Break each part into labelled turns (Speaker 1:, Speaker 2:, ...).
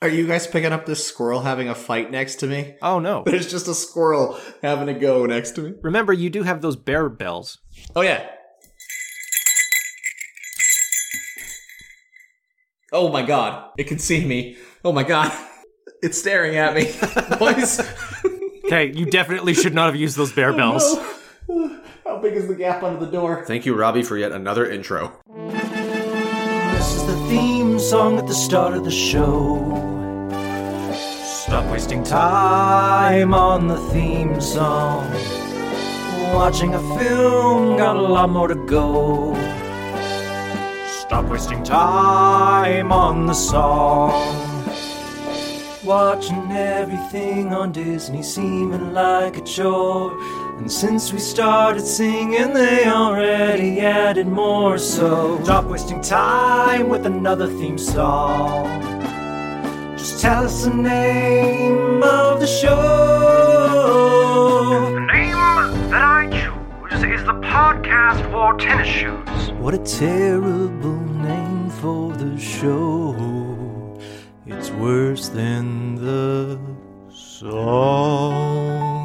Speaker 1: Are you guys picking up this squirrel having a fight next to me?
Speaker 2: Oh no.
Speaker 1: There's just a squirrel having a go next to me.
Speaker 2: Remember, you do have those bear bells.
Speaker 1: Oh yeah. Oh my god. It can see me. Oh my god. It's staring at me. Boys.
Speaker 2: Okay, you definitely should not have used those bear oh, bells.
Speaker 1: Oh, How big is the gap under the door?
Speaker 3: Thank you, Robbie, for yet another intro.
Speaker 4: This is the theme song at the start of the show. Stop wasting time on the theme song. Watching a film, got a lot more to go. Stop wasting time on the song. Watching everything on Disney seeming like a chore. And since we started singing, they already added more. So stop wasting time with another theme song. Just tell us the name of the show.
Speaker 5: The name that I choose is the podcast for tennis shoes.
Speaker 4: What a terrible name for the show. It's worse than the song.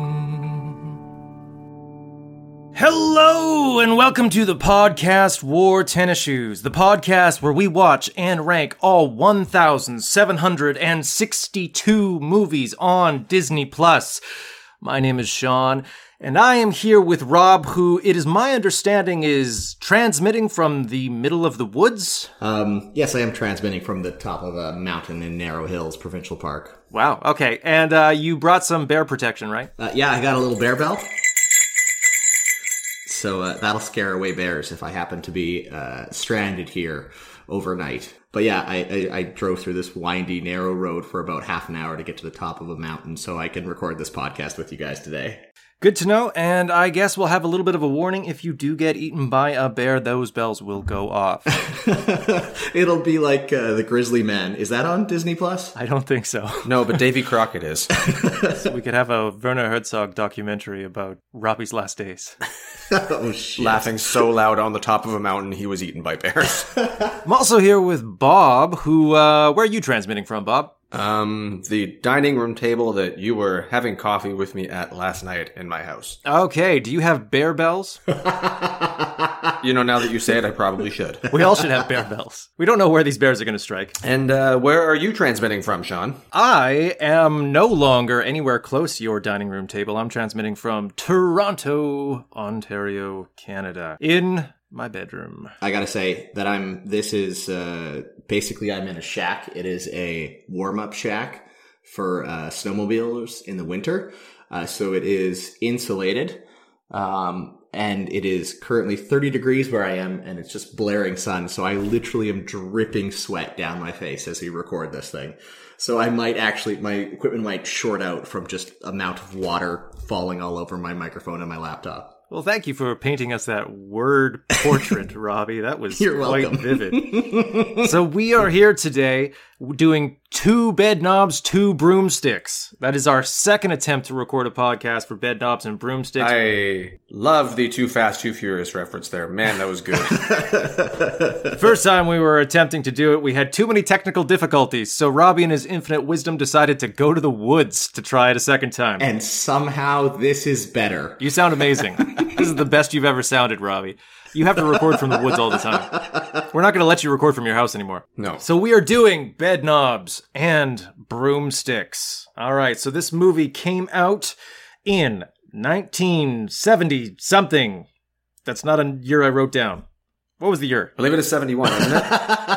Speaker 2: Hello, and welcome to the podcast War Tennis Shoes, the podcast where we watch and rank all 1,762 movies on Disney Plus. My name is Shawn, and I am here with Rob, who it is my understanding is transmitting from the middle of the woods.
Speaker 1: Um, yes, I am transmitting from the top of a mountain in Narrow Hills Provincial Park.
Speaker 2: Wow, okay, and uh, you brought some bear protection, right?
Speaker 1: Uh, yeah, I got a little bear bell. So uh, that'll scare away bears if I happen to be uh, stranded here overnight. But yeah, I, I, I drove through this windy, narrow road for about half an hour to get to the top of a mountain so I can record this podcast with you guys today.
Speaker 2: Good to know, and I guess we'll have a little bit of a warning. If you do get eaten by a bear, those bells will go off.
Speaker 1: It'll be like uh, the Grizzly Man. Is that on Disney Plus?
Speaker 2: I don't think so.
Speaker 3: No, but Davy Crockett is.
Speaker 2: We could have a Werner Herzog documentary about Robbie's last days.
Speaker 1: oh shit!
Speaker 3: Laughing so loud on the top of a mountain, he was eaten by bears.
Speaker 2: I'm also here with Bob, who, uh, where are you transmitting from, Bob?
Speaker 3: Um, the dining room table that you were having coffee with me at last night in my house.
Speaker 2: Okay, do you have bear bells?
Speaker 3: You know, now that you say it, I probably should.
Speaker 2: We all should have bear bells. We don't know where these bears are going to strike.
Speaker 3: And uh, where are you transmitting from, Shawn?
Speaker 2: I am no longer anywhere close to your dining room table. I'm transmitting from Toronto, Ontario, Canada, in my bedroom.
Speaker 1: I gotta say that I'm. This is uh, basically I'm in a shack. It is a warm up shack for uh, snowmobilers in the winter. Uh, so it is insulated, um, and it is currently 30 degrees where I am, and it's just blaring sun. So I literally am dripping sweat down my face as we record this thing. So I might actually, my equipment might short out from just amount of water falling all over my microphone and my laptop.
Speaker 2: Well, thank you for painting us that word portrait, Robbie. That was
Speaker 1: You're
Speaker 2: quite
Speaker 1: welcome.
Speaker 2: vivid. so we are here today doing two bed knobs, two broomsticks. That is our second attempt to record a podcast for Bedknobs and Broomsticks.
Speaker 3: I love the Too Fast, Too Furious reference there. Man, that was good.
Speaker 2: First time we were attempting to do it, we had too many technical difficulties, so Robbie, in his infinite wisdom, decided to go to the woods to try it a second time.
Speaker 1: And somehow this is better.
Speaker 2: you sound amazing. this is the best you've ever sounded, Robbie. You have to record from the woods all the time. We're not going to let you record from your house anymore.
Speaker 3: No.
Speaker 2: So we are doing bed knobs and broomsticks. All right. So this movie came out in 1970 something. That's not a year I wrote down. What was the year?
Speaker 3: I believe it is 71, isn't it?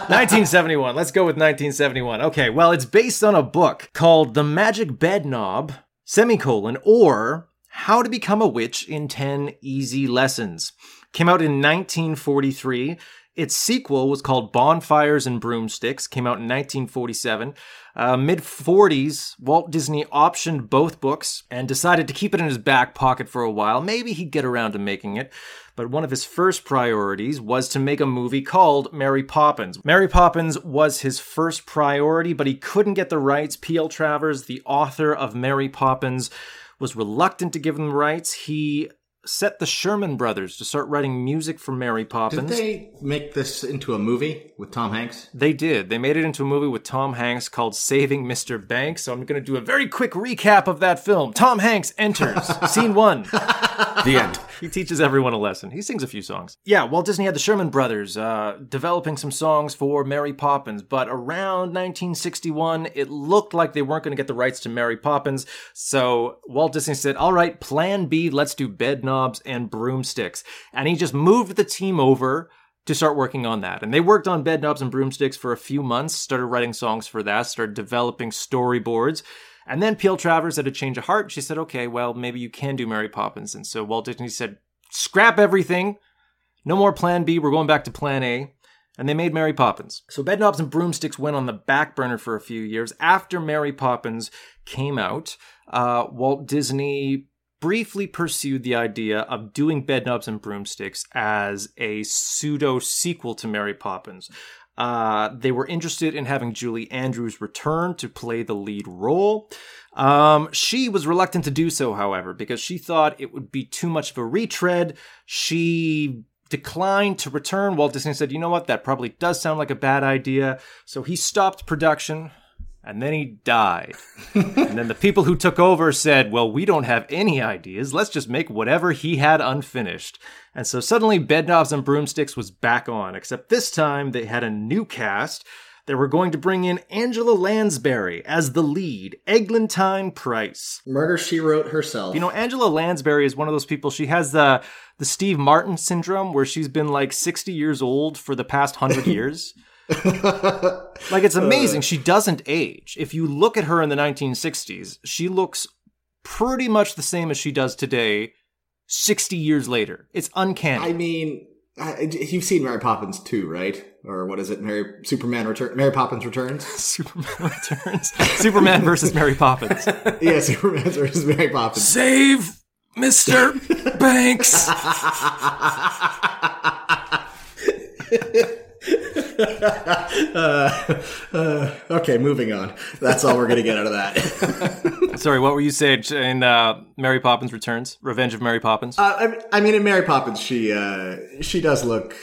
Speaker 2: 1971. Let's go with 1971. Okay, well, it's based on a book called The Magic Bed Knob, semicolon, or How to Become a Witch in 10 Easy Lessons. Came out in 1943. Its sequel was called Bonfires and Broomsticks, came out in 1947. Uh, Mid 40s, Walt Disney optioned both books and decided to keep it in his back pocket for a while. Maybe he'd get around to making it. But one of his first priorities was to make a movie called Mary Poppins. Mary Poppins was his first priority, but he couldn't get the rights. P.L. Travers, the author of Mary Poppins, was reluctant to give him rights. He set the Sherman Brothers to start writing music for Mary Poppins.
Speaker 1: Did they make this into a movie with Tom Hanks?
Speaker 2: They did. They made it into a movie with Tom Hanks called Saving Mr. Banks. So I'm going to do a very quick recap of that film. Tom Hanks enters. Scene one.
Speaker 3: The end.
Speaker 2: He teaches everyone a lesson. He sings a few songs. Yeah, Walt Disney had the Sherman Brothers uh, developing some songs for Mary Poppins, but around 1961, it looked like they weren't going to get the rights to Mary Poppins. So Walt Disney said, All right, plan B, let's do Bedknobs and Broomsticks. And he just moved the team over to start working on that. And they worked on Bedknobs and Broomsticks for a few months, started writing songs for that, started developing storyboards. And then P.L. Travers had a change of heart. She said, okay, well, maybe you can do Mary Poppins. And so Walt Disney said, scrap everything. No more plan B. We're going back to plan A. And they made Mary Poppins. So Bedknobs and Broomsticks went on the back burner for a few years. After Mary Poppins came out, uh, Walt Disney briefly pursued the idea of doing Bedknobs and Broomsticks as a pseudo sequel to Mary Poppins. Uh, they were interested in having Julie Andrews return to play the lead role. Um, she was reluctant to do so, however, because she thought it would be too much of a retread. She declined to return. Walt Disney said, you know what, that probably does sound like a bad idea. So he stopped production and then he died. and then the people who took over said, well, we don't have any ideas. Let's just make whatever he had unfinished. And so suddenly Bedknobs and Broomsticks was back on, except this time they had a new cast. They were going to bring in Angela Lansbury as the lead, Eglantine Price.
Speaker 1: Murder She Wrote herself.
Speaker 2: You know, Angela Lansbury is one of those people. She has the the Steve Martin syndrome, where she's been like sixty years old for the past hundred years. like it's uh. amazing. She doesn't age. If you look at her in the 1960s, she looks pretty much the same as she does today, 60 years later. It's uncanny.
Speaker 1: I mean, I, you've seen Mary Poppins too, right? Or what is it? Mary Superman Return? Mary Poppins Returns?
Speaker 2: Superman returns. Superman versus Mary Poppins.
Speaker 1: yeah, Superman versus Mary Poppins.
Speaker 2: Save Mr. Banks.
Speaker 1: uh, uh, okay, moving on. That's all we're gonna get out of that.
Speaker 2: Sorry, what were you saying in uh, Mary Poppins Returns? Revenge of Mary Poppins?
Speaker 1: Uh, I, I mean, in Mary Poppins, she uh, she does look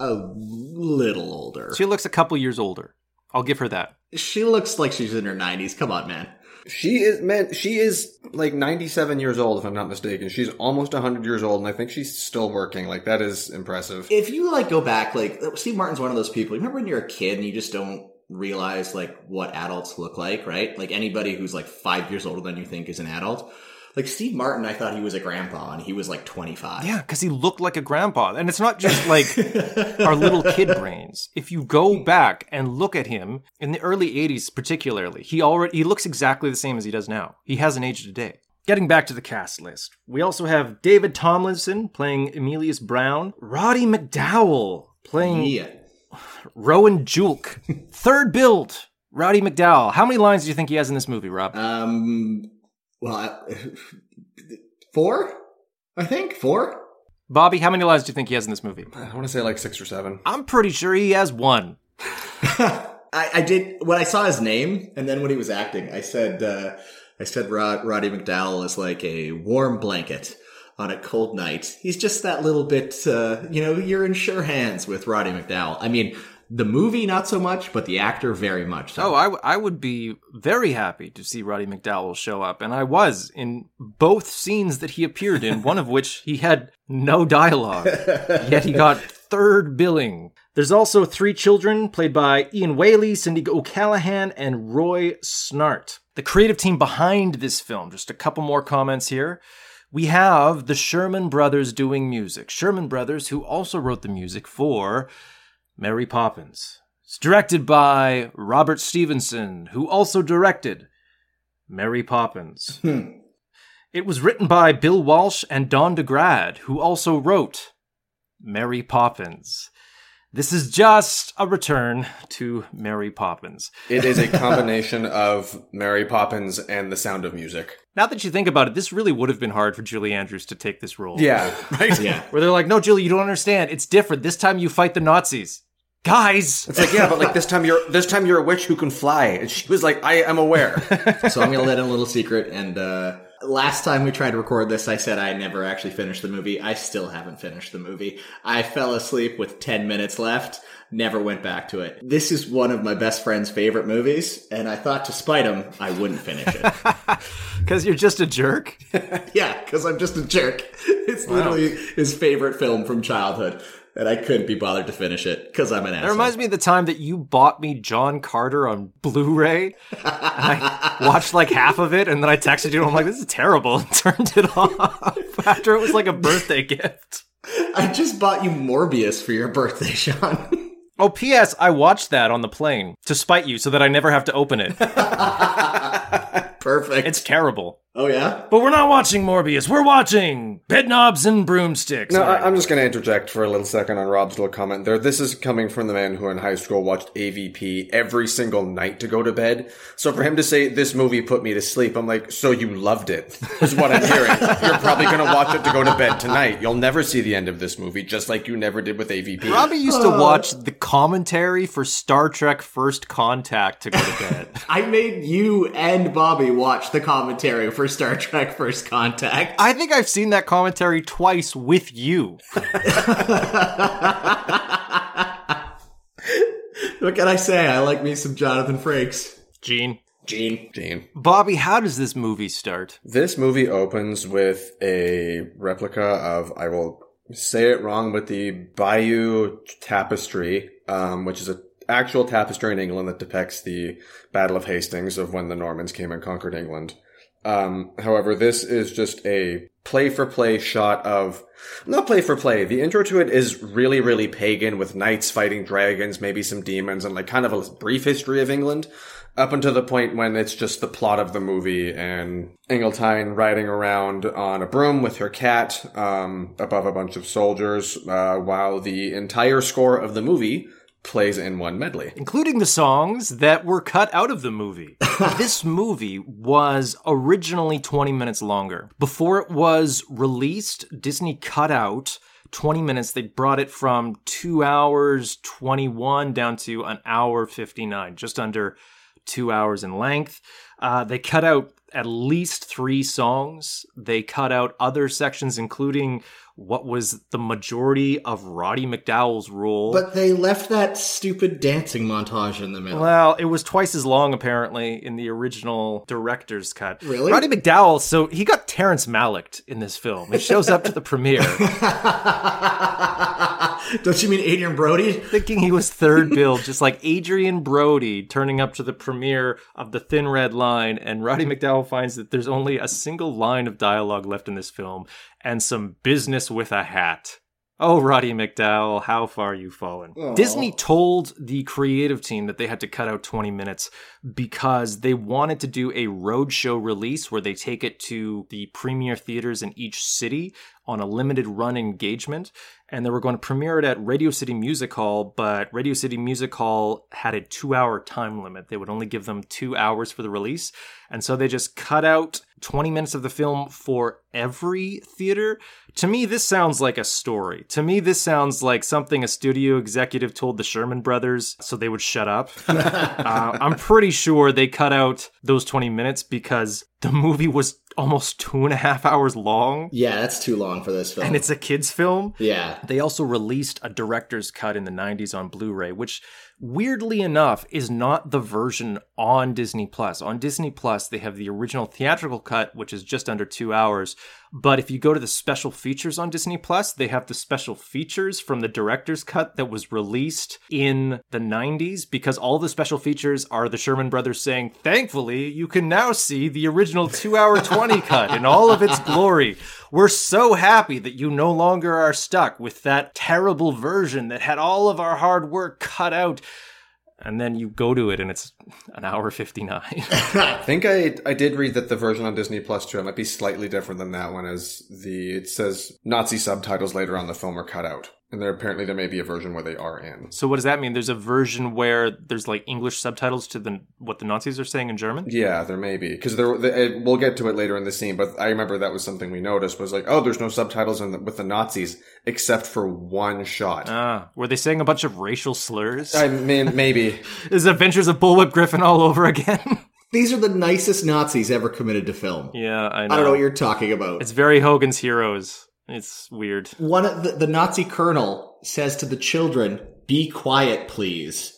Speaker 1: a little older.
Speaker 2: She looks a couple years older. I'll give her that.
Speaker 1: She looks like she's in her nineties. Come on, man.
Speaker 3: She is man. She is like ninety-seven years old, if I'm not mistaken. She's almost hundred years old, and I think she's still working. Like that is impressive.
Speaker 1: If you like go back, like Steve Martin's one of those people. You remember when you're a kid and you just don't realize like what adults look like, right? Like anybody who's like five years older than you think is an adult. Like Steve Martin, I thought he was a grandpa, and he was like 25.
Speaker 2: Yeah, because he looked like a grandpa. And it's not just like our little kid brains. If you go back and look at him in the early 80s, particularly, he already he looks exactly the same as he does now. He hasn't aged a day. Getting back to the cast list, we also have David Tomlinson playing Emelius Browne, Roddy McDowall playing
Speaker 1: Yeah.
Speaker 2: Rowan Jelk, third billed, Roddy McDowall. How many lines do you think he has in this movie, Rob?
Speaker 1: Um. Well, I, four. I think four.
Speaker 2: Bobby, how many lines do you think he has in this movie?
Speaker 3: I want to say like six or seven.
Speaker 2: I'm pretty sure he has one.
Speaker 1: I, I did when I saw his name, and then when he was acting, I said, uh, I said Rod, Roddy McDowall is like a warm blanket on a cold night. He's just that little bit, uh, you know, you're in sure hands with Roddy McDowall. I mean, the movie not so much, but the actor very much so.
Speaker 2: Oh, I, w- I would be very happy to see Roddy McDowall show up, and I was in both scenes that he appeared in, one of which he had no dialogue, yet he got third billing. There's also three children played by Ian Weighill, Cindy O'Callaghan, and Roy Snart. The creative team behind this film, just a couple more comments here. We have the Sherman Brothers doing music. Sherman Brothers, who also wrote the music for Mary Poppins. It's directed by Robert Stevenson, who also directed Mary Poppins. Hmm. It was written by Bill Walsh and Don DaGradi, who also wrote Mary Poppins. This is just a return to Mary Poppins.
Speaker 3: It is a combination of Mary Poppins and The Sound of Music.
Speaker 2: Now that you think about it, this really would have been hard for Julie Andrews to take this role.
Speaker 3: Yeah, right.
Speaker 1: yeah.
Speaker 2: Where they're like, no, Julie, you don't understand. It's different. This time you fight the Nazis. Guys!
Speaker 3: It's like yeah, but like this time you're this time you're a witch who can fly, and she was like, I am aware.
Speaker 1: so I'm gonna let in a little secret, and uh, Last time we tried to record this, I said I never actually finished the movie. I still haven't finished the movie. I fell asleep with 10 minutes left, never went back to it. This is one of my best friend's favorite movies, and I thought to spite him, I wouldn't finish it.
Speaker 2: Because you're just a jerk?
Speaker 1: yeah, because I'm just a jerk. It's literally his favorite film from childhood, and I couldn't be bothered to finish it because I'm an
Speaker 2: ass.
Speaker 1: It
Speaker 2: reminds me of the time that you bought me John Carter on Blu-ray. I watched like half of it, and then I texted you, and I'm like, "This is terrible," and turned it off after it was like a birthday gift.
Speaker 1: I just bought you Morbius for your birthday, Shawn.
Speaker 2: Oh, P.S. I watched that on the plane to spite you, so that I never have to open it.
Speaker 1: Perfect.
Speaker 2: It's terrible.
Speaker 1: Oh yeah.
Speaker 2: But we're not watching Morbius. We're watching Bedknobs and Broomsticks.
Speaker 3: No, I, I'm just going to interject for a little second on Rob's little comment there. This is coming from the man who in high school watched AVP every single night to go to bed. So for him to say this movie put me to sleep, I'm like, so you loved it, is what I'm hearing. You're probably going to watch it to go to bed tonight. You'll never see the end of this movie, just like you never did with AVP.
Speaker 2: Robbie used to uh. watch the commentary for Star Trek First Contact to go to bed.
Speaker 1: I made you and Bobby watch the commentary for Star Trek First Contact.
Speaker 2: I think I've seen that commentary twice with you.
Speaker 1: What can I say? I like me some Jonathan Frakes.
Speaker 2: Gene.
Speaker 1: Gene.
Speaker 3: Gene.
Speaker 2: Bobby, how does this movie start?
Speaker 3: This movie opens with a replica of, I will say it wrong, but the Bayeux Tapestry, um, which is an actual tapestry in England that depicts the Battle of Hastings of when the Normans came and conquered England. Um, however, this is just a play for play shot of, not play for play. The intro to it is really, really pagan with knights fighting dragons, maybe some demons and like kind of a brief history of England up until the point when it's just the plot of the movie and Ingletine riding around on a broom with her cat, um, above a bunch of soldiers, uh, while the entire score of the movie plays in one medley.
Speaker 2: Including the songs that were cut out of the movie. this movie was originally 20 minutes longer. Before it was released, Disney cut out 20 minutes. They brought it from 2 hours 21 down to an hour 59, just under 2 hours in length. Uh, they cut out at least three songs. They cut out other sections, including what was the majority of Roddy McDowall's role.
Speaker 1: But they left that stupid dancing montage in the middle.
Speaker 2: Well, it was twice as long apparently in the original director's cut.
Speaker 1: Really?
Speaker 2: Roddy McDowall, so he got Terrence Malick in this film. He shows up to the premiere
Speaker 1: Don't you mean Adrien Brody?
Speaker 2: thinking he was third billed, just like Adrien Brody turning up to the premiere of The Thin Red Line, and Roddy McDowall finds that there's only a single line of dialogue left in this film and some business with a hat. Oh, Roddy McDowall, how far you've fallen. Disney told the creative team that they had to cut out 20 minutes because they wanted to do a roadshow release where they take it to the premier theaters in each city on a limited run engagement. And they were going to premiere it at Radio City Music Hall, but Radio City Music Hall had a two hour time limit. They would only give them two hours for the release. And so they just cut out 20 minutes of the film for every theater. To me, this sounds like a story. To me, this sounds like something a studio executive told the Sherman brothers so they would shut up. uh, I'm pretty sure they cut out those 20 minutes because the movie was almost two and a half hours long
Speaker 1: Yeah, that's too long for this film.
Speaker 2: and it's a kid's film.
Speaker 1: yeah.
Speaker 2: They also released a director's cut in the 90s on Blu-ray, which weirdly enough is not the version on Disney Plus. On Disney Plus, they have the original theatrical cut, which is just under 2 hours, but if you go to the special features on Disney Plus, they have the special features from the director's cut that was released in the 90s because all the special features are the Sherman brothers saying, "Thankfully, you can now see the original 2-hour 20 cut in all of its glory." We're so happy that you no longer are stuck with that terrible version that had all of our hard work cut out. And then you go to it and it's an hour 59.
Speaker 3: I think I I did read that the version on Disney Plus too might be slightly different than that one, as the it says Nazi subtitles later on the film are cut out, and there apparently there may be a version where they are in.
Speaker 2: so what does that mean? There's a version where there's like English subtitles to the what the Nazis are saying in German?
Speaker 3: Yeah, there may be because there. The, it, we'll get to it later in the scene, but I remember that was something we noticed was like, oh, there's no subtitles in the, with the Nazis except for one shot.
Speaker 2: Ah, were they saying a bunch of racial slurs?
Speaker 3: I mean, maybe.
Speaker 2: Is Adventures of Bullwhip Griffin all over again?
Speaker 1: These are the nicest Nazis ever committed to film.
Speaker 2: Yeah, I know.
Speaker 1: I don't know what you're talking about.
Speaker 2: It's very Hogan's Heroes. It's weird.
Speaker 1: One of the, the Nazi colonel says to the children, "Be quiet, please."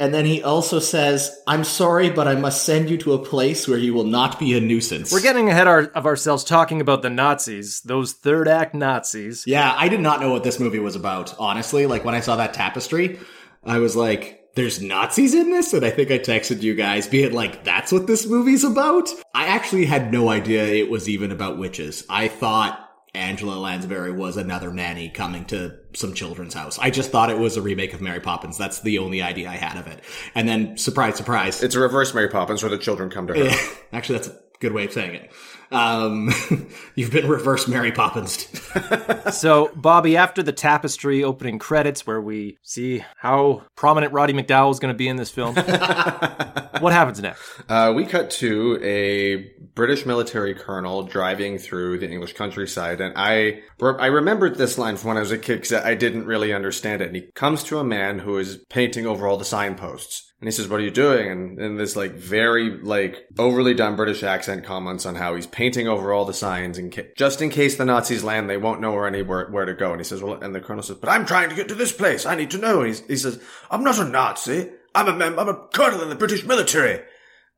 Speaker 1: And then he also says, "I'm sorry, but I must send you to a place where you will not be a nuisance."
Speaker 2: We're getting ahead our, of ourselves talking about the Nazis, those third act Nazis.
Speaker 1: Yeah, I did not know what this movie was about, honestly. Like when I saw that tapestry, I was like, there's Nazis in this? And I think I texted you guys being like, that's what this movie's about? I actually had no idea it was even about witches. I thought Angela Lansbury was another nanny coming to some children's house. I just thought it was a remake of Mary Poppins. That's the only idea I had of it. And then, surprise, surprise.
Speaker 3: It's a reverse Mary Poppins where the children come to her.
Speaker 1: Actually, that's a good way of saying it. Um, you've been reverse Mary Poppins.
Speaker 2: So, Bobby, after the tapestry opening credits, where we see how prominent Roddy McDowall is going to be in this film, what happens next?
Speaker 3: Uh, we cut to a British military colonel driving through the English countryside, and I I remembered this line from when I was a kid because I didn't really understand it. And he comes to a man who is painting over all the signposts. And he says, what are you doing? And, and this like very like overly done British accent comments on how he's painting over all the signs and ca- just in case the Nazis land, they won't know where anywhere where to go. And he says, well, and the colonel says, but I'm trying to get to this place. I need to know. And he's, he says, I'm not a Nazi. I'm a mem- I'm a colonel in the British military.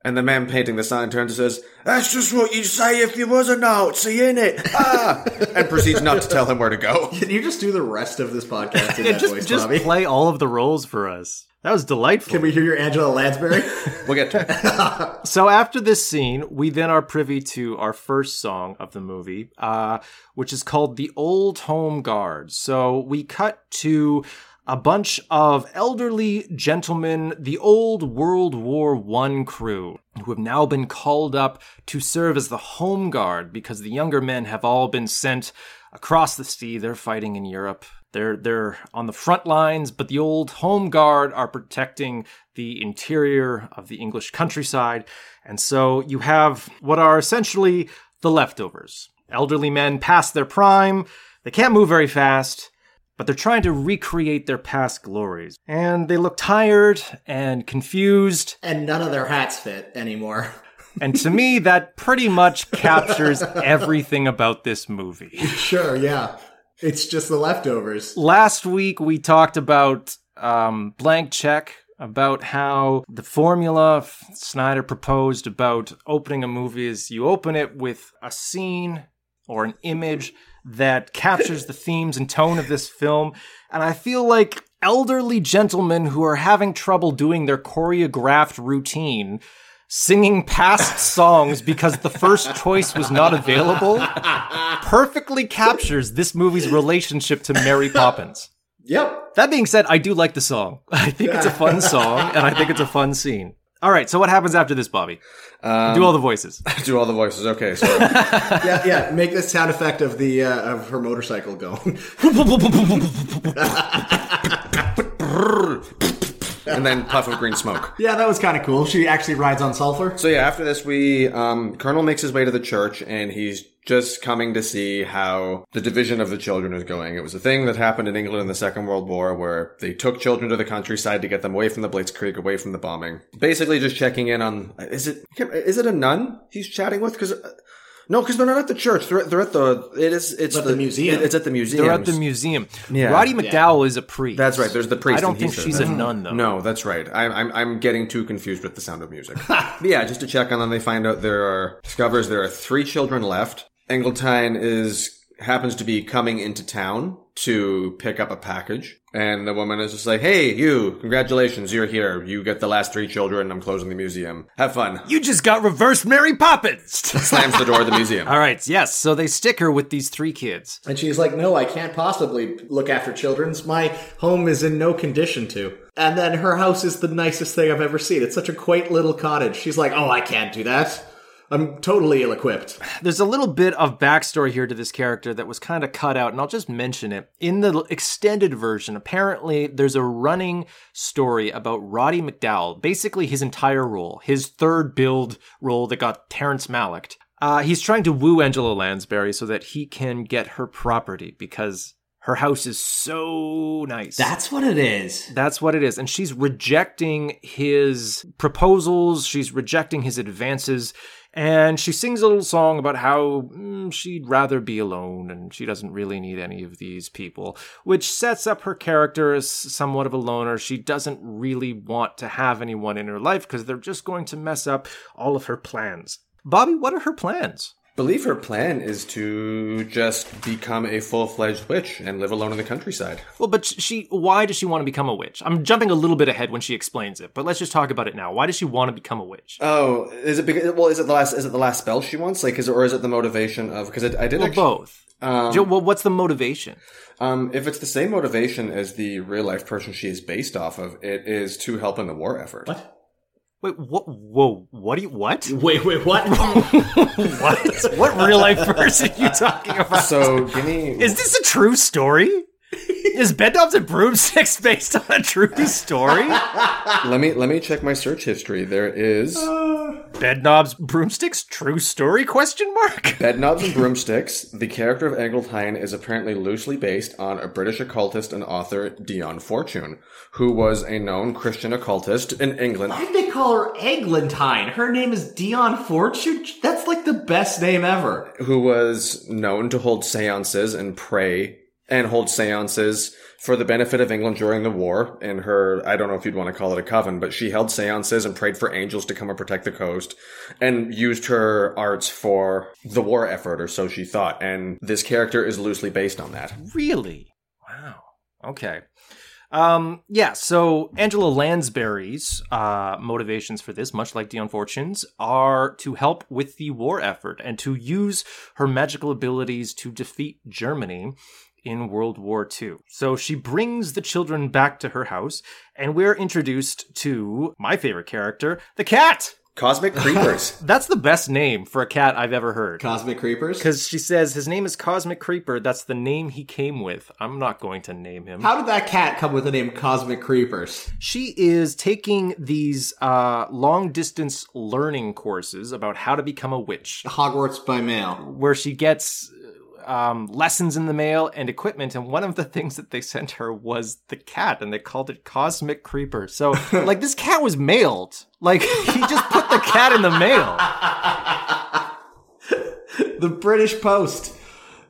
Speaker 3: And the man painting the sign turns and says, That's just what you'd say if you was a Nazi, innit? Ah! and proceeds not to tell him where to go.
Speaker 1: Can you just do the rest of this podcast in that
Speaker 2: just
Speaker 1: voice,
Speaker 2: just
Speaker 1: Bobby?
Speaker 2: play all of the roles for us. That was delightful.
Speaker 1: Can we hear your Angela Lansbury?
Speaker 3: We'll get to it.
Speaker 2: So after this scene, we then are privy to our first song of the movie, uh, which is called "The Old Home Guard." So we cut to a bunch of elderly gentlemen, the old World War One crew, who have now been called up to serve as the home guard because the younger men have all been sent across the sea. They're fighting in Europe. They're they're on the front lines, but the old home guard are protecting the interior of the English countryside. And so you have what are essentially the leftovers. Elderly men past their prime, they can't move very fast, but they're trying to recreate their past glories. And they look tired and confused.
Speaker 1: and none of their hats fit anymore.
Speaker 2: And to me, that pretty much captures everything about this movie.
Speaker 1: Sure, yeah. It's just the leftovers.
Speaker 2: last week we talked about um, blank check about how the formula snyder proposed about opening a movie is you open it with a scene or an image that captures the themes and tone of this film and i feel like elderly gentlemen who are having trouble doing their choreographed routine singing past songs because the first choice was not available perfectly captures this movie's relationship to Mary Poppins.
Speaker 1: Yep.
Speaker 2: That being said, I do like the song. I think it's a fun song, and I think it's a fun scene. All right, so what happens after this, Bobby? do all the voices.
Speaker 3: Do all the voices. Okay, so
Speaker 1: Yeah, yeah. Make the sound effect of the uh, of her motorcycle going.
Speaker 3: and then puff of green smoke.
Speaker 1: yeah, that was kind of cool. She actually rides on sulfur.
Speaker 3: So yeah, after this, we um, Colonel makes his way to the church, and he's just coming to see how the division of the children is going. It was a thing that happened in England in the Second World War, where they took children to the countryside to get them away from the Blitzkrieg, away from the bombing. Basically, just checking in on is it is it a nun he's chatting with? Because no, because they're not at the church. They're they're at the it is it's
Speaker 1: At the museum.
Speaker 3: It's at the museum.
Speaker 2: They're at the museum.
Speaker 3: Yeah.
Speaker 2: Roddy McDowall is a priest.
Speaker 3: That's right. There's the priest.
Speaker 2: I don't think
Speaker 3: says
Speaker 2: she's
Speaker 3: that.
Speaker 2: a nun, though.
Speaker 3: No, that's right. I'm, I'm I'm getting too confused with the sound of music. But yeah, just to check on them, they find out there are discovers there are three children left. Engeltine is happens to be coming into town to pick up a package, and the woman is just like, "Hey, you! Congratulations, you're here. You get the last three children. I'm closing the museum. Have fun."
Speaker 2: You just got reversed Mary Poppins.
Speaker 3: Slams the door of the museum.
Speaker 2: All right, yes. So they stick her with these three kids.
Speaker 1: And she's like, "No, I can't possibly look after children's. My home is in no condition to." And then her house is the nicest thing I've ever seen. It's such a quaint little cottage. She's like, "Oh, I can't do that. I'm totally ill-equipped."
Speaker 2: There's a little bit of backstory here to this character that was kind of cut out, and I'll just mention it. In the extended version, apparently there's a running story about Roddy McDowall, basically his entire role, his third billed role that got Terrence Malick. Uh, he's trying to woo Angela Lansbury so that he can get her property because Her house is so nice.
Speaker 1: That's what it is.
Speaker 2: That's what it is. And she's rejecting his proposals. She's rejecting his advances. And she sings a little song about how mm, she'd rather be alone and she doesn't really need any of these people, which sets up her character as somewhat of a loner. She doesn't really want to have anyone in her life because they're just going to mess up all of her plans. Bobby, what are her plans?
Speaker 3: Believe her plan is to just become a full-fledged witch and live alone in the countryside.
Speaker 2: Well, but she, why does she want to become a witch? I'm jumping a little bit ahead when she explains it, but let's just talk about it now. Why does she want to become a witch?
Speaker 3: Oh, is it because, well, is it the last, is it the last spell she wants? Like, is it, or is it the motivation of, because I, I did
Speaker 2: Well,
Speaker 3: actually,
Speaker 2: both. Jo- well, what's the motivation?
Speaker 3: um, if it's the same motivation as the real life person she is based off of, it is to help in the war effort.
Speaker 1: What?
Speaker 2: Wait, what? Whoa, what do you, what?
Speaker 1: Wait, wait, what?
Speaker 2: what? What real life person are you talking about?
Speaker 3: So, give me,
Speaker 2: Is this a true story? Is Bedknobs and Broomsticks based on a true story?
Speaker 3: let me, let me check my search history. There is
Speaker 2: Bedknobs, Broomsticks, true story? Question mark.
Speaker 3: Bedknobs and Broomsticks. The character of Eglantine is apparently loosely based on a British occultist and author, Dion Fortune, who was a known Christian occultist in England.
Speaker 1: Why did they call her Eglantine? Her name is Dion Fortune. That's like the best name ever.
Speaker 3: who was known to hold seances and pray and hold seances for the benefit of England during the war. In her, I don't know if you'd want to call it a coven, but she held seances and prayed for angels to come and protect the coast and used her arts for the war effort, or so she thought. And this character is loosely based on that.
Speaker 2: Really? Wow. Okay. Um, yeah, so Angela Lansbury's uh, motivations for this, much like Dion Fortune's, are to help with the war effort and to use her magical abilities to defeat Germany in World War II. So she brings the children back to her house, and we're introduced to my favorite character, the cat.
Speaker 3: Cosmic Creepers.
Speaker 2: That's the best name for a cat I've ever heard.
Speaker 1: Cosmic Creepers?
Speaker 2: Because she says his name is Cosmic Creeper. That's the name he came with. I'm not going to name him.
Speaker 1: How did that cat come with the name Cosmic Creepers?
Speaker 2: She is taking these uh, long distance learning courses about how to become a witch,
Speaker 1: Hogwarts by mail.
Speaker 2: where she gets um, lessons in the mail and equipment. And one of the things that they sent her was the cat, and they called it Cosmic Creeper. So, like, this cat was mailed. Like, he just put the cat in the mail.
Speaker 1: The British Post.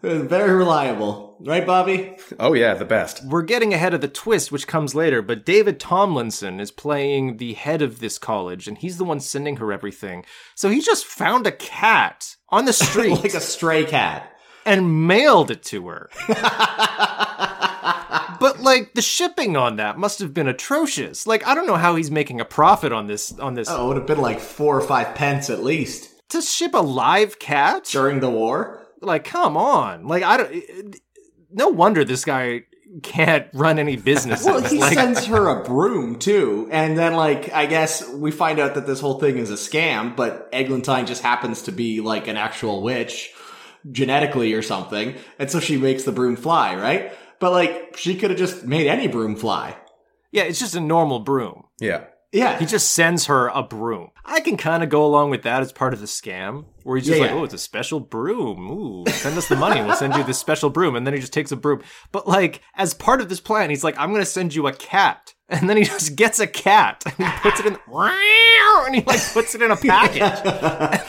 Speaker 1: Very reliable. Right, Bobby?
Speaker 3: oh yeah, the best.
Speaker 2: We're getting ahead of the twist, which comes later, but David Tomlinson is playing the head of this college, and he's the one sending her everything. So he just found a cat on the street
Speaker 1: like a stray cat.
Speaker 2: And mailed it to her. but like the shipping on that must have been atrocious. Like I don't know how he's making a profit on this on this
Speaker 1: Oh, it would have been like four or five pence at least
Speaker 2: to ship a live cat.
Speaker 1: during the war.
Speaker 2: Like come on. Like I don't no wonder this guy can't run any business.
Speaker 1: Well, he
Speaker 2: like,
Speaker 1: sends her a broom too, and then like I guess we find out that this whole thing is a scam, but Eglantine just happens to be like an actual witch genetically or something, and so she makes the broom fly, right? But like she could have just made any broom fly.
Speaker 2: yeah, it's just a normal broom.
Speaker 3: Yeah.
Speaker 1: Yeah,
Speaker 2: He just sends her a broom. I can kind of go along with that as part of the scam, where he's just
Speaker 1: Yeah,
Speaker 2: like,
Speaker 1: yeah.
Speaker 2: "Oh, it's a special broom. Ooh, send us the money. We'll send you this special broom." And then he just takes a broom. But like, as part of this plan, he's like, "I'm going to send you a cat." And then he just gets a cat and he puts it in, and he like puts it in a package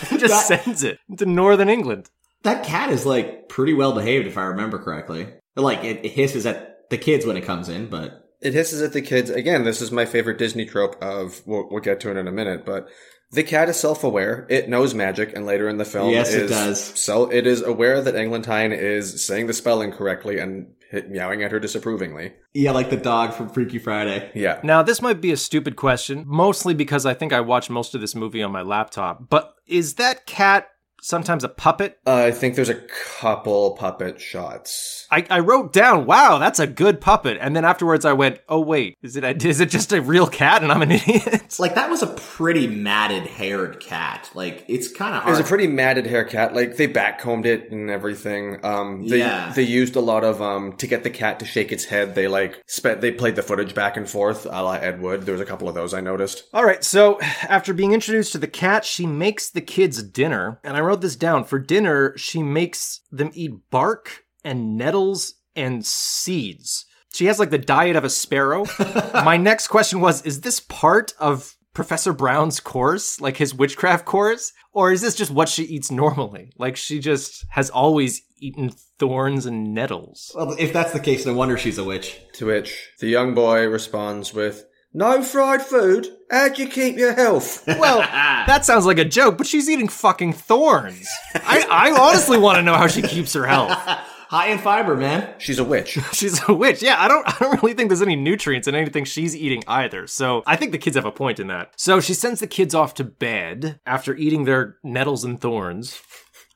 Speaker 2: and just sends it to Northern England.
Speaker 1: That cat is like pretty well behaved if I remember correctly. Like it, it hisses at the kids when it comes in, but
Speaker 3: It hisses at the kids. Again, this is my favorite Disney trope of, we'll, we'll get to it in a minute, but the cat is self-aware. It knows magic, and later in the film,
Speaker 1: Yes, it does.
Speaker 3: So it is aware that Eglantine is saying the spelling correctly and meowing at her disapprovingly.
Speaker 1: yeah, like the dog from Freaky Friday.
Speaker 3: Yeah.
Speaker 2: Now, this might be a stupid question, mostly because I think I watched most of this movie on my laptop. But is that cat sometimes a puppet?
Speaker 3: Uh, I think there's a couple puppet shots.
Speaker 2: I, I wrote down, wow, that's a good puppet. And then afterwards I went, oh, wait, is it, is it just a real cat and I'm an idiot?
Speaker 1: Like that was a pretty matted haired cat. Like it's kind of
Speaker 3: It was a pretty matted hair cat. Like they backcombed it and everything. Um, they,
Speaker 1: Yeah.
Speaker 3: they used a lot of um to get the cat to shake its head. They like spent they played the footage back and forth, a la Ed Wood. There was a couple of those I noticed.
Speaker 2: All right, so after being introduced to the cat, she makes the kids dinner. And I wrote this down. For dinner, she makes them eat bark and nettles and seeds. She has like the diet of a sparrow. My next question was Is this part of Professor Brown's course, like his witchcraft course? Or is this just what she eats normally? Like she just has always eaten thorns and nettles.
Speaker 1: Well, if that's the case, no wonder she's a witch.
Speaker 3: To which the young boy responds with, No fried food? How'd you keep your health?
Speaker 2: Well, that sounds like a joke, but she's eating fucking thorns. I, I honestly want to know how she keeps her health.
Speaker 1: High in fiber, man.
Speaker 3: She's a witch.
Speaker 2: She's a witch. Yeah, I don't I don't really think there's any nutrients in anything she's eating either. So I think the kids have a point in that. So she sends the kids off to bed after eating their nettles and thorns.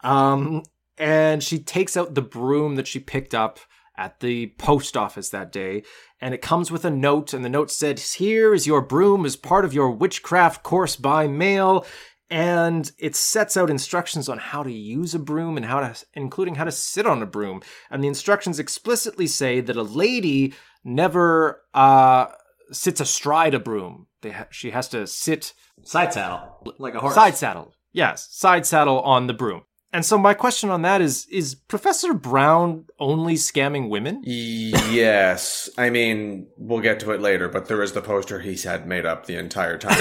Speaker 2: Um and she takes out the broom that she picked up at the post office that day and it comes with a note and the note said here is your broom as part of your witchcraft course by mail and it sets out instructions on how to use a broom and how to including how to sit on a broom. And the instructions explicitly say that a lady never uh sits astride a broom. They ha- she has to sit
Speaker 1: Side saddle, like a horse.
Speaker 2: side saddle yes. Side saddle on the broom and so my question on that is is professor brown only scamming women
Speaker 3: yes. I mean, we'll get to it later, but there is the poster he's had made up the entire time.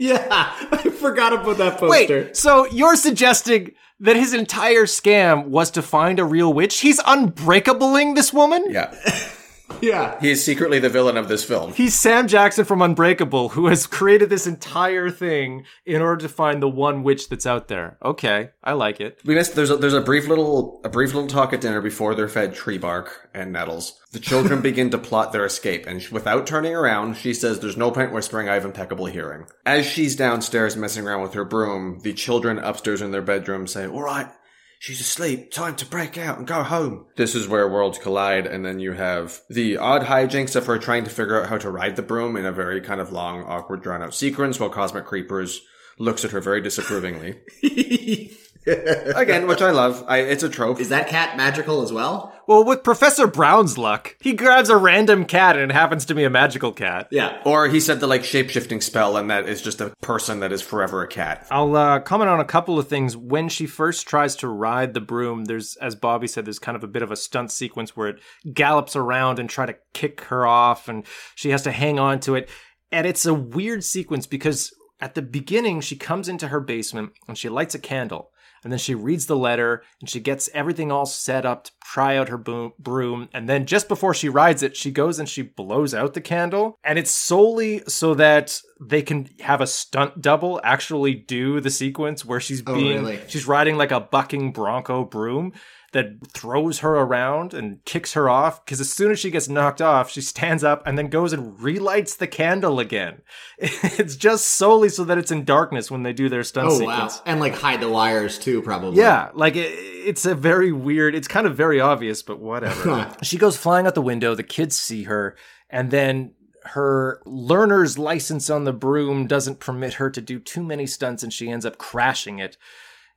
Speaker 1: yeah, I forgot about that poster.
Speaker 2: Wait, so you're suggesting that his entire scam was to find a real witch? He's unbreakabling this woman?
Speaker 3: yeah.
Speaker 1: Yeah.
Speaker 3: He is secretly the villain of this film.
Speaker 2: He's Sam Jackson from Unbreakable, who has created this entire thing in order to find the one witch that's out there. Okay, I like it.
Speaker 3: We missed. There's a, there's a brief little a brief little talk at dinner before they're fed tree bark and nettles. The children begin to plot their escape, and without turning around, she says, "There's no point whispering. I have impeccable hearing." As she's downstairs messing around with her broom, the children upstairs in their bedroom say, "All right." She's asleep. Time to break out and go home. This is where worlds collide, and then you have the odd hijinks of her trying to figure out how to ride the broom in a very kind of long, awkward, drawn out sequence, while Cosmic Creepers looks at her very disapprovingly. Again, which I love. I, it's a trope.
Speaker 1: Is that cat magical as well?
Speaker 2: Well, with Professor Brown's luck, he grabs a random cat and it happens to be a magical cat.
Speaker 1: Yeah.
Speaker 3: Or he said the like shape shifting spell, and that is just a person that is forever a cat.
Speaker 2: I'll uh, comment on a couple of things. When she first tries to ride the broom, there's, as Bobby said, there's kind of a bit of a stunt sequence where it gallops around and try to kick her off, and she has to hang on to it. And it's a weird sequence because at the beginning, she comes into her basement and she lights a candle. And then she reads the letter and she gets everything all set up to pry out her boom, broom. And then just before she rides it, she goes and she blows out the candle. And it's solely so that they can have a stunt double actually do the sequence where she's
Speaker 1: Oh,
Speaker 2: being,
Speaker 1: really?
Speaker 2: she's riding like a bucking bronco broom that throws her around and kicks her off. Because as soon as she gets knocked off, she stands up and then goes and relights the candle again. It's just solely so that it's in darkness when they do their stunt
Speaker 1: Oh
Speaker 2: sequence.
Speaker 1: wow. And like hide the wires too, probably.
Speaker 2: Yeah, like it, it's a very weird. It's kind of very obvious, but whatever. she goes flying out the window. The kids see her, and then her learner's license on the broom doesn't permit her to do too many stunts, and she ends up crashing it.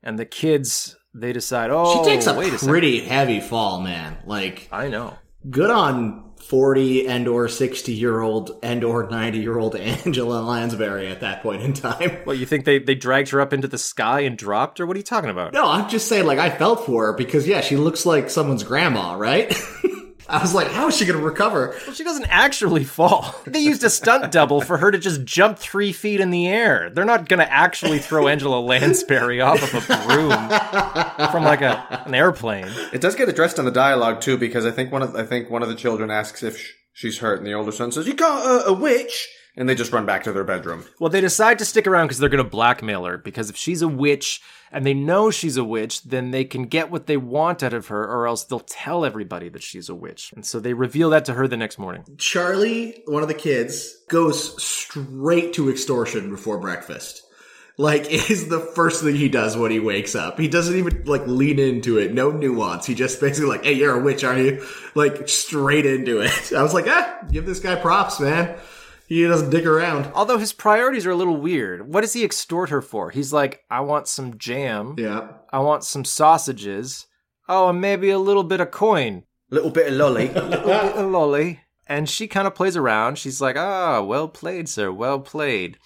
Speaker 2: And the kids they decide, oh,
Speaker 1: She takes oh, a
Speaker 2: wait a second.
Speaker 1: pretty heavy fall, man. Like
Speaker 2: I know.
Speaker 1: good on 40 and or 60 year old and or 90 year old Angela Lansbury at that point in time.
Speaker 2: Well, you think they they dragged her up into the sky and dropped, her? what are you talking about?
Speaker 1: No, I'm just saying like I felt for her because yeah, she looks like someone's grandma, right? I was like, how is she going to recover?
Speaker 2: Well, she doesn't actually fall. They used a stunt double for her to just jump three feet in the air. They're not going to actually throw Angela Lansbury off of a broom from like a an airplane.
Speaker 3: It does get addressed in the dialogue too, because I think one of I think one of the children asks if sh- she's hurt, and the older son says, "You got a, a witch," and they just run back to their bedroom.
Speaker 2: Well, they decide to stick around because they're going to blackmail her. Because if she's a witch and they know she's a witch, then they can get what they want out of her, or else they'll tell everybody that she's a witch. And so they reveal that to her the next morning.
Speaker 1: Charlie, one of the kids, goes straight to extortion before breakfast. Like, it is the first thing he does when he wakes up. He doesn't even, like, lean into it. No nuance. He just basically, like, hey, you're a witch, aren't you? Like, straight into it. I was like, ah, give this guy props, man. He doesn't dick around.
Speaker 2: Although his priorities are a little weird. What does he extort her for? He's like, I want some jam.
Speaker 1: Yeah.
Speaker 2: I want some sausages. Oh, and maybe a little bit of coin.
Speaker 3: Little bit of lolly.
Speaker 2: a lolly. And she kind of plays around. She's like, ah, well played, sir, well played.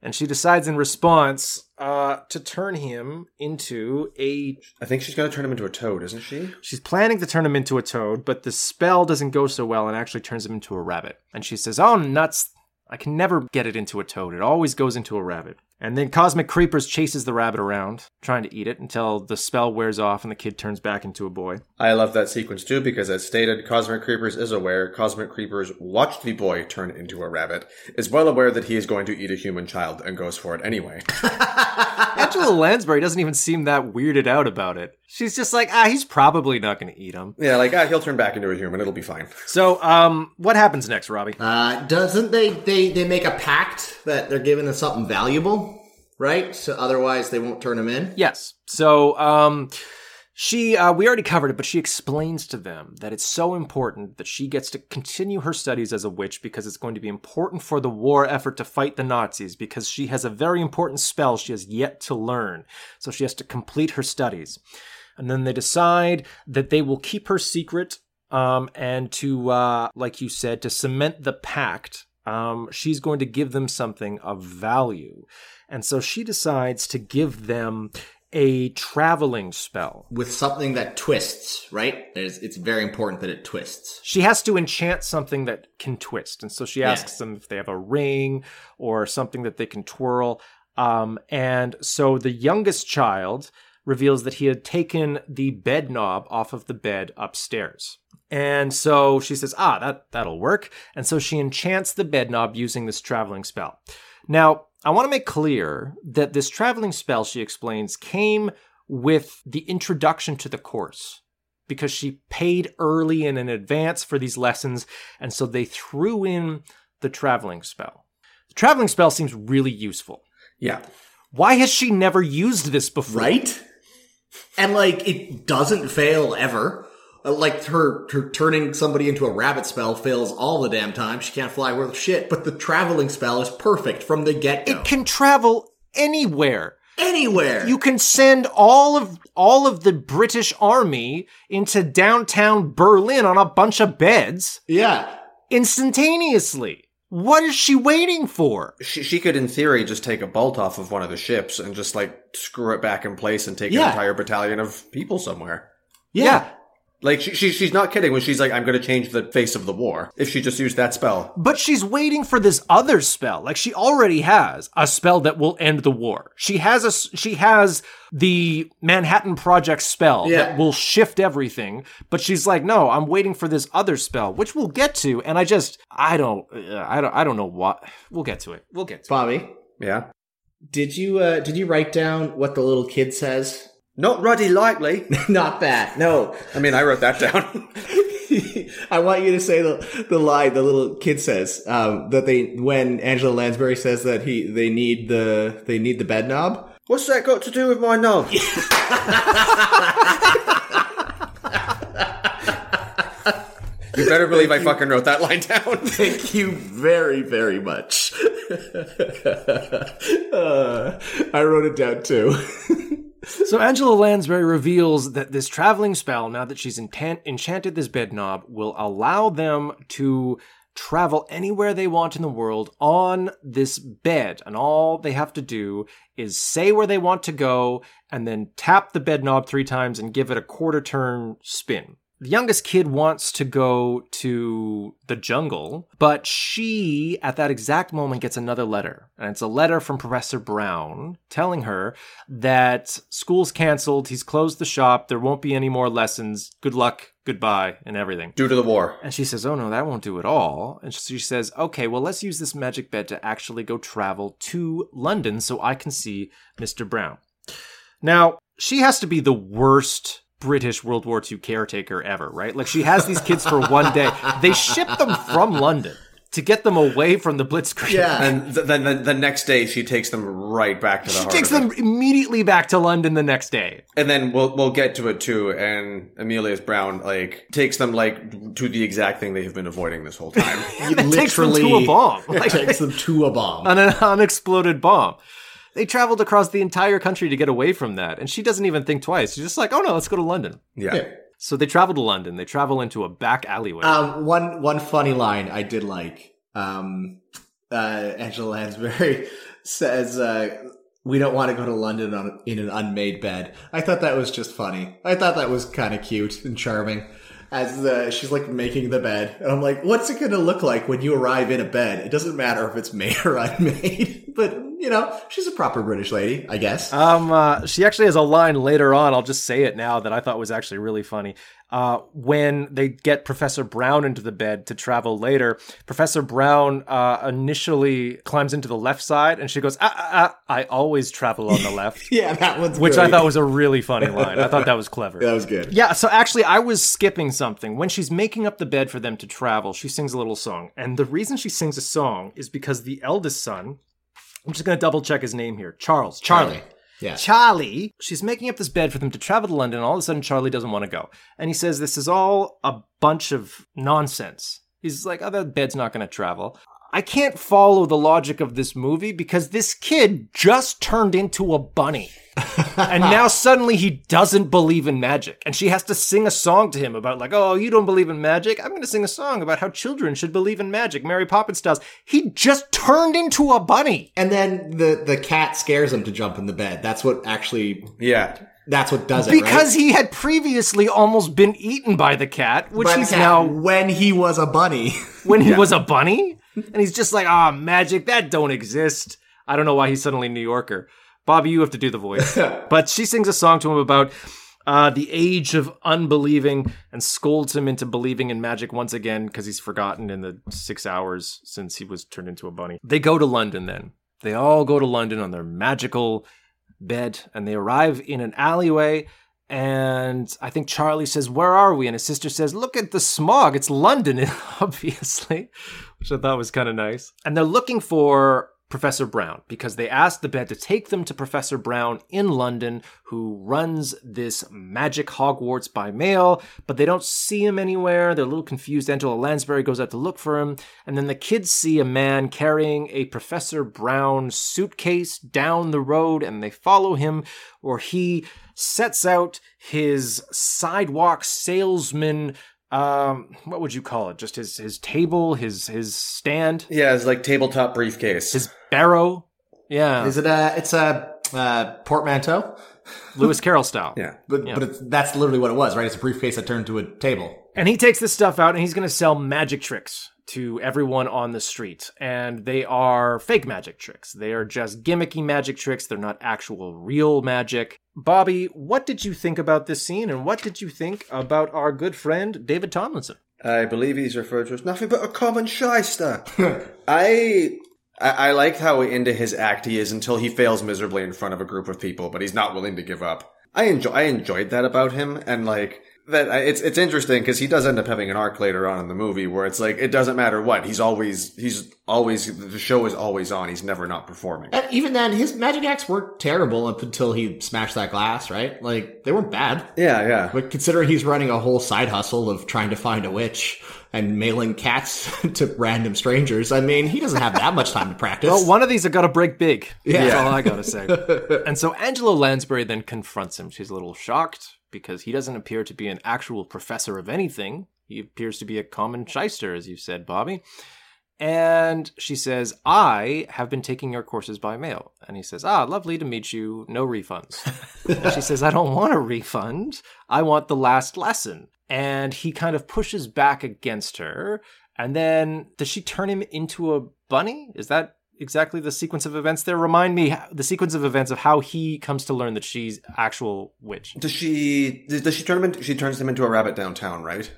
Speaker 2: And she decides in response uh, to turn him into a.
Speaker 3: I think she's going to turn him into a toad, isn't she?
Speaker 2: She's planning to turn him into a toad, but the spell doesn't go so well and actually turns him into a rabbit. And she says, Oh, nuts. I can never get it into a toad. It always goes into a rabbit. And then Cosmic Creepers chases the rabbit around, trying to eat it until the spell wears off and the kid turns back into a boy.
Speaker 3: I love that sequence too because, as stated, Cosmic Creepers is aware. Cosmic Creepers watched the boy turn into a rabbit, is well aware that he is going to eat a human child, and goes for it anyway.
Speaker 2: Angela Lansbury doesn't even seem that weirded out about it. She's just like, ah, he's probably not going to eat him.
Speaker 3: yeah, like ah, he'll turn back into a human. It'll be fine.
Speaker 2: So, um, what happens next, Robbie?
Speaker 1: Uh, doesn't they, they they make a pact that they're giving us something valuable, right? So otherwise they won't turn him in.
Speaker 2: Yes. So, um, she, uh, we already covered it, but she explains to them that it's so important that she gets to continue her studies as a witch because it's going to be important for the war effort to fight the Nazis because she has a very important spell she has yet to learn. So she has to complete her studies. And then they decide that they will keep her secret, um, and to, uh, like you said, to cement the pact. Um, she's going to give them something of value. And so she decides to give them a traveling spell.
Speaker 1: With something that twists, right? There's, it's very important that it twists.
Speaker 2: She has to enchant something that can twist. And so she asks them if they have a ring or something that they can twirl. Um, and so the youngest child reveals that he had taken the bed knob off of the bed upstairs. And so she says, ah, that, that'll work. And so she enchants the bed knob using this traveling spell. Now, I want to make clear that this traveling spell, she explains, came with the introduction to the course because she paid early and in advance for these lessons. And so they threw in the traveling spell. The traveling spell seems really useful.
Speaker 3: Yeah.
Speaker 2: Why has she never used this before?
Speaker 1: Right? And like it doesn't fail ever. Uh, Like her, her turning somebody into a rabbit spell fails all the damn time. She can't fly worth shit. But the traveling spell is perfect from the get go.
Speaker 2: It can travel anywhere.
Speaker 1: Anywhere.
Speaker 2: You can send all of all of the British army into downtown Berlin on a bunch of beds
Speaker 1: yeah.
Speaker 2: instantaneously. What is she waiting for?
Speaker 3: She, she could, in theory, just take a bolt off of one of the ships and just like screw it back in place and take
Speaker 1: Yeah.
Speaker 3: an entire battalion of people somewhere.
Speaker 1: Yeah.
Speaker 3: Like she, she she's not kidding when she's like, "I'm going to change the face of the war." If she just used that spell,
Speaker 2: But she's waiting for this other spell. Like she already has a spell that will end the war. She has a she has the Manhattan Project spell
Speaker 1: Yeah.
Speaker 2: that will shift everything. But she's like, no, I'm waiting for this other spell, which we'll get to. And I just I don't uh, I don't I don't know what we'll get to it. We'll get to it.
Speaker 1: Bobby,
Speaker 3: yeah,
Speaker 1: did you uh did you write down what the little kid says?
Speaker 3: Not ruddy likely.
Speaker 1: Not that. No.
Speaker 3: I mean, I wrote that down.
Speaker 1: I want you to say the the line the little kid says um, that they when Angela Lansbury says that he they need the they need the bed knob.
Speaker 3: What's that got to do with my knob? you better believe I fucking wrote that line down.
Speaker 1: Thank you very very much. Uh, I wrote it down too.
Speaker 2: So Angela Lansbury reveals that this traveling spell, now that she's enchanted this bed knob, will allow them to travel anywhere they want in the world on this bed. And all they have to do is say where they want to go and then tap the bed knob three times and give it a quarter turn spin. The youngest kid wants to go to the jungle, but she, at that exact moment, gets another letter. And it's a letter from Professor Browne telling her that school's canceled, he's closed the shop, there won't be any more lessons, good luck, goodbye, and everything.
Speaker 3: Due to the war.
Speaker 2: And she says, Oh no, that won't do at all. And she says, Okay, well, let's use this magic bed to actually go travel to London so I can see Mr. Browne. Now, she has to be the worst British World War II caretaker ever, right? Like, she has these kids for one day. They ship them from London to get them away from the Blitzkrieg.
Speaker 1: Yeah.
Speaker 3: And then the, the next day, she takes them right back to the
Speaker 2: She
Speaker 3: heart
Speaker 2: takes
Speaker 3: of it.
Speaker 2: them immediately back to London the next day.
Speaker 3: And then we'll we'll get to it too. And Emelius Browne like takes them like to the exact thing they have been avoiding this whole time.
Speaker 2: It takes them to a bomb. Like,
Speaker 1: takes them to a bomb.
Speaker 2: on an unexploded bomb. They traveled across the entire country to get away from that, and she doesn't even think twice. She's just like, "Oh no, let's go to London."
Speaker 3: yeah.
Speaker 1: Yeah.
Speaker 2: So they travel to London. They travel into a back alleyway.
Speaker 1: Um, one one funny line I did like. Um, uh, Angela Lansbury says, uh, we don't want to go to London on, in an unmade bed. I thought that was just funny. I thought that was kind of cute and charming. As the, she's like making the bed. And I'm like, what's it going to look like when you arrive in a bed? It doesn't matter if it's made or unmade. but, you know, she's a proper British lady, I guess.
Speaker 2: Um, uh, she actually has a line later on. I'll just say it now that I thought was actually really funny. Uh, when they get Professor Browne into the bed to travel later, Professor Browne uh, initially climbs into the left side, and she goes, ah, ah, ah, "I always travel on the left,"
Speaker 1: yeah, that one's
Speaker 2: which I thought was a really funny line. I thought that was clever.
Speaker 1: That was good.
Speaker 2: Yeah, so actually, I was skipping something. When she's making up the bed for them to travel, she sings a little song. And the reason she sings a song is because the eldest son, I'm just going to double check his name here Charles. Charlie.
Speaker 1: Yeah.
Speaker 2: Charlie, she's making up this bed for them to travel to London. All of a sudden, Charlie doesn't want to go. And he says this is all a bunch of nonsense. He's like, oh, that bed's not going to travel. I can't follow the logic of this movie because this kid just turned into a bunny. and now suddenly he doesn't believe in magic. And she has to sing a song to him about, like, oh, you don't believe in magic? I'm going to sing a song about how children should believe in magic, Mary Poppins styles. He just turned into a bunny.
Speaker 1: And then the, the cat scares him to jump in the bed. That's what actually,
Speaker 3: Yeah.
Speaker 1: that's what does it,
Speaker 2: Because
Speaker 1: right?
Speaker 2: he had previously almost been eaten by the cat, which
Speaker 1: By
Speaker 2: he's
Speaker 1: cat
Speaker 2: now
Speaker 1: when he was a bunny.
Speaker 2: when he was a bunny. And he's just like, ah, magic, that don't exist. I don't know why he's suddenly New Yorker. Bobby, you have to do the voice. but she sings a song to him about uh, the age of unbelieving and scolds him into believing in magic once again because he's forgotten in the six hours since he was turned into a bunny. They go to London then. They all go to London on their magical bed and they arrive in an alleyway. And I think Charlie says, Where are we? And his sister says, Look at the smog. It's London, obviously, which I thought was kind of nice. And they're looking for Professor Browne because they asked the bed to take them to Professor Browne in London, who runs this magic Hogwarts by mail, but they don't see him anywhere. They're a little confused. Angela Lansbury goes out to look for him, and then the kids see a man carrying a Professor Browne suitcase down the road, and they follow him, or he sets out his sidewalk salesman. Um, what would you call it? Just his his table, his his stand,
Speaker 3: Yeah, it's like tabletop briefcase.
Speaker 2: his barrow. Yeah,
Speaker 1: Is it a, it's a, uh, portmanteau?
Speaker 2: Lewis Carroll style.
Speaker 3: yeah.
Speaker 1: But, but it's, that's literally what it was, right? It's a briefcase that turned to a table.
Speaker 2: And he takes this stuff out and he's going to sell magic tricks to everyone on the street. And they are fake magic tricks. They are just gimmicky magic tricks. They're not actual real magic. Bobby, what did you think about this scene and what did you think about our good friend David Tomlinson?
Speaker 3: I believe he's referred to as nothing but a common shyster. I, I I liked how into his act he is until he fails miserably in front of a group of people, but he's not willing to give up. I enjoy I enjoyed that about him, and like that I- it's it's interesting because he does end up having an arc later on in the movie where it's like it doesn't matter what he's always he's always the show is always on. He's never not performing.
Speaker 1: And even then, his magic acts weren't terrible up until he smashed that glass, right? Like, they weren't bad.
Speaker 3: Yeah, yeah.
Speaker 1: But considering he's running a whole side hustle of trying to find a witch and mailing cats to random strangers, I mean, he doesn't have that much time to practice.
Speaker 2: Well, one of these have got to break big.
Speaker 1: Yeah.
Speaker 2: That's all I got to say. and so Angela Lansbury then confronts him. She's a little shocked because he doesn't appear to be an actual professor of anything. He appears to be a common shyster, as you said, Bobby. And she says, I have been taking your courses by mail. And he says, Ah, lovely to meet you. No refunds. she says, I don't want a refund. I want the last lesson. And he kind of pushes back against her. And then does she turn him into a bunny? Is that exactly the sequence of events there? Remind me the sequence of events of how he comes to learn that she's actual witch.
Speaker 3: Does she does she turn him? Into, she turns him into a rabbit downtown, right?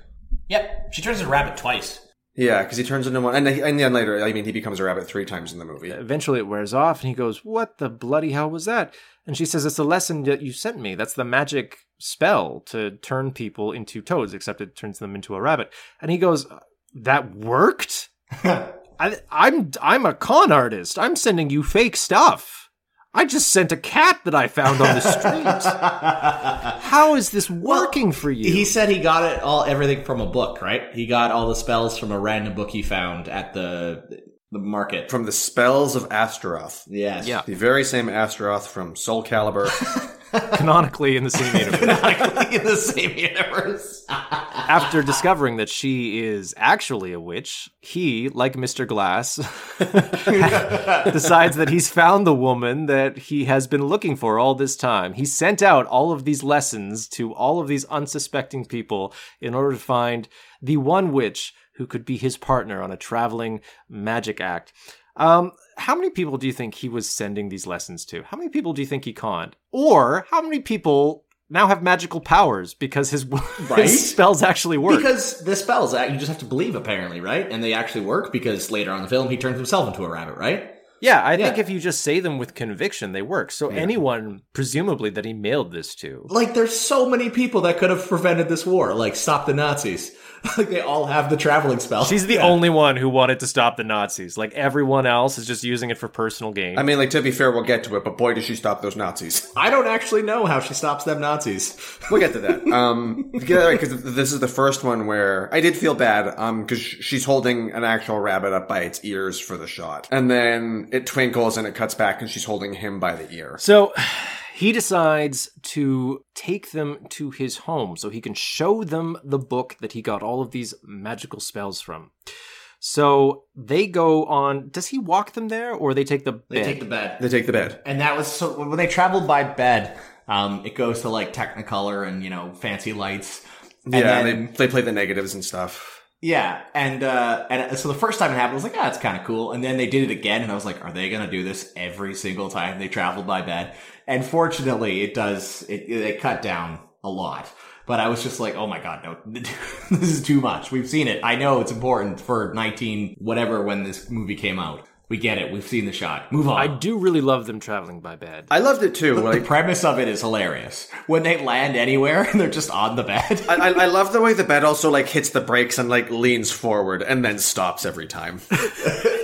Speaker 1: Yep, she turns into a rabbit twice.
Speaker 3: Yeah, because he turns into one, and, then- and then later, I mean, he becomes a rabbit three times in the movie.
Speaker 2: Eventually it wears off and he goes, What the bloody hell was that? And she says, It's the lesson that you sent me. That's the magic spell to turn people into toads, except it turns them into a rabbit. And he goes, That worked? I, I'm I'm a con artist. I'm sending you fake stuff. I just sent a cat that I found on the street. How is this working for you?
Speaker 1: He said he got it all everything from a book, right? He got all the spells from a random book he found at the the market.
Speaker 3: From the spells of Astaroth.
Speaker 1: yes.
Speaker 2: Yeah.
Speaker 3: The very same Astaroth from Soul Calibur.
Speaker 2: canonically in the same universe.
Speaker 1: in the same universe.
Speaker 2: After discovering that she is actually a witch, he, like Mr. Glass, decides that he's found the woman that he has been looking for all this time. He sent out all of these lessons to all of these unsuspecting people in order to find the one witch who could be his partner on a traveling magic act. Um, how many people do you think he was sending these lessons to? How many people do you think he conned? Or how many people now have magical powers because his,
Speaker 1: Right?
Speaker 2: his spells actually work?
Speaker 1: Because the spells, uh, you just have to believe, apparently, right? And they actually work because later on in the film, he turns himself into a rabbit, right?
Speaker 2: yeah, I think
Speaker 1: Yeah.
Speaker 2: if you just say them with conviction, they work. So anyone, presumably, that he mailed this to.
Speaker 1: Like, there's so many people that could have prevented this war, like stop the Nazis. like, they all have the traveling spell.
Speaker 2: She's the
Speaker 1: Yeah.
Speaker 2: only one who wanted to stop the Nazis. Like everyone else is just using it for personal gain.
Speaker 3: I mean, like to be fair, we'll get to it, but boy, does she stop those Nazis.
Speaker 1: I don't actually know how she stops them Nazis.
Speaker 3: We'll get to that. Um, because this is the first one where I did feel bad. Um, because she's holding an actual rabbit up by its ears for the shot, and then it twinkles and it cuts back, and she's holding him by the ear.
Speaker 2: So he decides to take them to his home so he can show them the book that he got all of these magical spells from. So they go on. Does he walk them there or they take the
Speaker 1: They
Speaker 2: bed?
Speaker 1: take the bed.
Speaker 3: They take the bed.
Speaker 1: And that was so when they traveled by bed, um, it goes to like Technicolor and, you know, fancy lights. And
Speaker 3: yeah,
Speaker 1: then-
Speaker 3: they they play the negatives and stuff.
Speaker 1: Yeah, and uh, and so the first time it happened, I was like, ah, it's kind of cool. And then they did it again, and I was like, are they gonna do this every single time they travel by bed? And fortunately, it does. It it cut down a lot. But I was just like, oh my god, no, this is too much. We've seen it. I know it's important for nineteen whatever when this movie came out. We get it. We've seen the shot. Move on.
Speaker 2: I do really love them traveling by bed.
Speaker 3: I loved it too.
Speaker 1: the
Speaker 3: Like
Speaker 1: premise of it is hilarious. When they land anywhere and they're just on the bed.
Speaker 3: I, I I love the way the bed also like hits the brakes and like leans forward and then stops every time.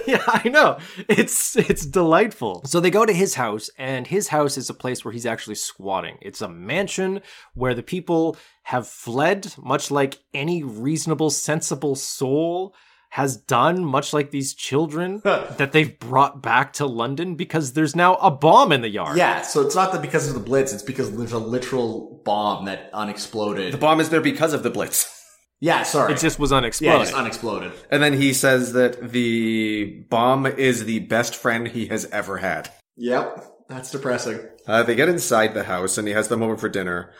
Speaker 2: yeah, I know. It's it's delightful. So they go to his house, and his house is a place where he's actually squatting. It's a mansion where the people have fled, much like any reasonable, sensible soul has done, much like these children that they've brought back to London because there's now a bomb in the yard.
Speaker 1: Yeah, so it's not that because of the blitz, it's because there's a literal bomb that unexploded.
Speaker 3: The bomb is there because of the blitz.
Speaker 1: yeah, sorry.
Speaker 2: It just was unexploded.
Speaker 1: yeah,
Speaker 2: unexploded.
Speaker 1: just unexploded.
Speaker 3: And then he says that the bomb is the best friend he has ever had.
Speaker 1: Yep, that's depressing.
Speaker 3: Uh, they get inside the house and he has them over for dinner.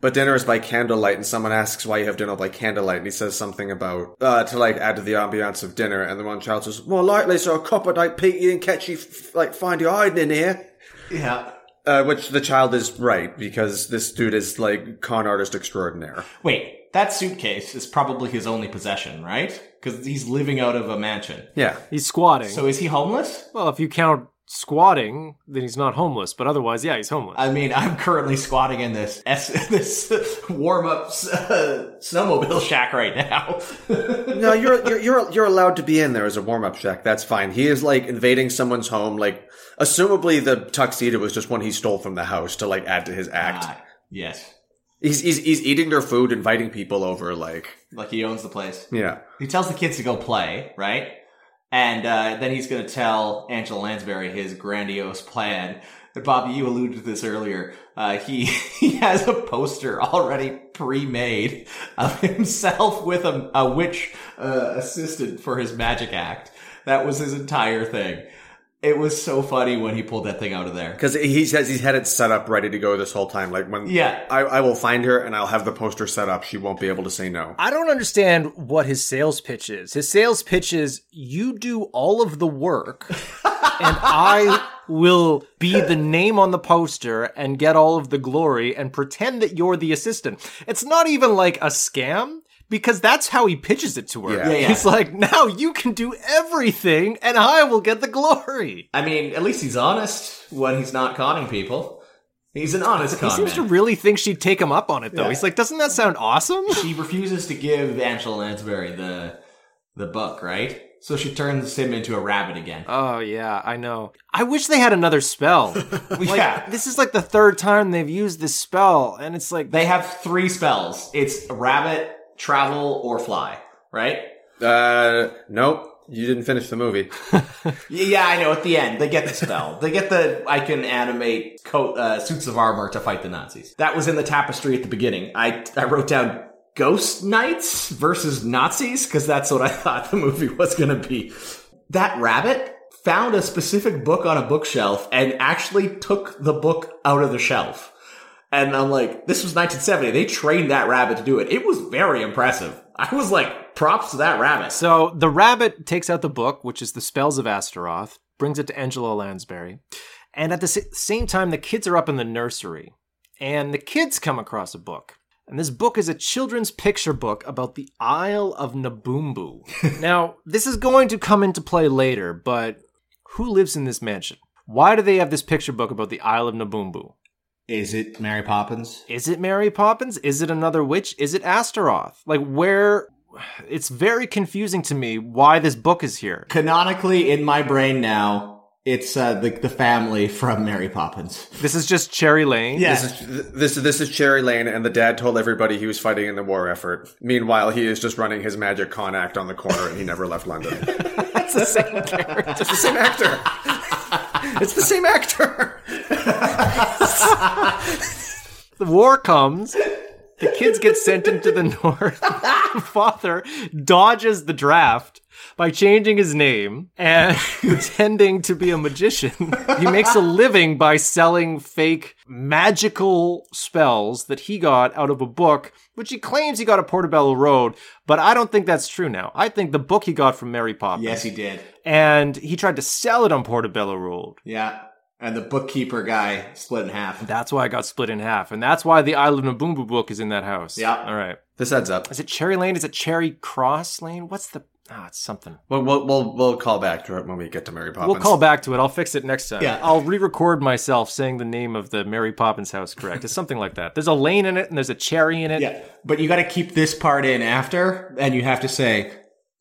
Speaker 3: But dinner is by candlelight, and someone asks why you have dinner by candlelight, and he says something about uh, to like add to the ambiance of dinner. And the one child says, "More likely, so a copper night Pete, you didn't catch you f- like find you hiding in here."
Speaker 1: Yeah.
Speaker 3: Uh, which the child is right because this dude is like con artist extraordinaire.
Speaker 1: Wait, that suitcase is probably his only possession, right? Because he's living out of a mansion.
Speaker 3: Yeah,
Speaker 2: He's squatting.
Speaker 1: So is he homeless?
Speaker 2: well, if you count squatting, then he's not homeless. But otherwise, yeah, he's homeless.
Speaker 1: I mean, I'm currently squatting in this S- this warm up uh, snowmobile shack right now.
Speaker 3: no, you're you're you're you're allowed to be in there as a warm up shack. That's fine. He is like invading someone's home. Like, assumably the tuxedo was just one he stole from the house to like add to his act.
Speaker 1: Ah, yes,
Speaker 3: He's, he's he's eating their food, inviting people over. Like,
Speaker 1: like he owns the place.
Speaker 3: yeah,
Speaker 1: He tells the kids to go play, right? And uh, then he's going to tell Angela Lansbury his grandiose plan. But Bobby, you alluded to this earlier. Uh, he he has a poster already pre-made of himself with a, a witch uh, assistant for his magic act. That was his entire thing. It was so funny when he pulled that thing out of there.
Speaker 3: because he says he's had it set up ready to go this whole time. Like when
Speaker 1: Yeah.
Speaker 3: I, I will find her and I'll have the poster set up. She won't be able to say no.
Speaker 2: I don't understand what his sales pitch is. His sales pitch is you do all of the work and I will be the name on the poster and get all of the glory and pretend that you're the assistant. It's not even like a scam because that's how he pitches it to her.
Speaker 3: Yeah.
Speaker 1: Yeah, yeah.
Speaker 2: He's like, now you can do everything and I will get the glory.
Speaker 1: I mean, at least he's honest when he's not conning people. He's an honest
Speaker 2: He
Speaker 1: con
Speaker 2: seems to really think she'd take him up on it though.
Speaker 1: Yeah.
Speaker 2: He's like, doesn't that sound awesome?
Speaker 1: She refuses to give Angela Lansbury the the book, right? So she turns him into a rabbit again.
Speaker 2: Oh yeah, I know. I wish they had another spell. Like,
Speaker 1: Yeah.
Speaker 2: This is like the third time they've used this spell, and it's like
Speaker 1: They have three spells. It's rabbit, travel, or fly, right?
Speaker 3: Uh, nope. You didn't finish the movie.
Speaker 1: Yeah, I know. At the end, they get the spell. they get the I can animate coat uh, suits of armor to fight the Nazis. That was in the tapestry at the beginning. I I wrote down ghost knights versus Nazis because that's what I thought the movie was going to be. That rabbit found a specific book on a bookshelf and actually took the book out of the shelf. And I'm like, this was 1970. They trained that rabbit to do it. It was very impressive. I was like, props to that rabbit.
Speaker 2: So the rabbit takes out the book, which is the Spells of Astaroth, brings it to Angela Lansbury. And at the same time, the kids are up in the nursery. And the kids come across a book. And this book is a children's picture book about the Isle of Naboombu. now, this is going to come into play later, but who lives in this mansion? Why do they have this picture book about the Isle of Naboombu?
Speaker 1: Is it Mary Poppins?
Speaker 2: Is it Mary Poppins? Is it another witch? Is it Astaroth? Like, where. It's very confusing to me why this book is here.
Speaker 1: Canonically, in my brain now, it's uh, the the family from Mary Poppins.
Speaker 2: This is just Cherry Lane.
Speaker 1: Yeah.
Speaker 3: This is this this is Cherry Lane, and the dad told everybody he was fighting in the war effort. Meanwhile, he is just running his magic con act on the corner, and he never left London.
Speaker 2: It's the same character.
Speaker 3: it's the same actor. it's the same actor.
Speaker 2: The war comes. The kids get sent into the north. The father dodges the draft by changing his name and pretending to be a magician. He makes a living by selling fake magical spells that he got out of a book, which he claims he got at Portobello Road, but I don't think that's true now. I think the book he got from Mary Poppins.
Speaker 1: Yes, he did.
Speaker 2: And he tried to sell it on Portobello Road.
Speaker 1: Yeah. And the bookkeeper guy split in half.
Speaker 2: That's why I got split in half. And that's why the Isle of Naboombu book is in that house.
Speaker 1: Yeah.
Speaker 2: All right.
Speaker 3: This adds up.
Speaker 2: Is it Cherry Lane? Is it Cherry Cross Lane? What's the. Ah, it's something.
Speaker 3: We'll, we'll we'll we'll call back to it when we get to Mary Poppins.
Speaker 2: We'll call back to it. I'll fix it next time.
Speaker 1: Yeah.
Speaker 2: I'll re record myself saying the name of the Mary Poppins house correct. It's something like that. There's a lane in it and there's a cherry in it.
Speaker 1: Yeah. But you got to keep this part in after, and you have to say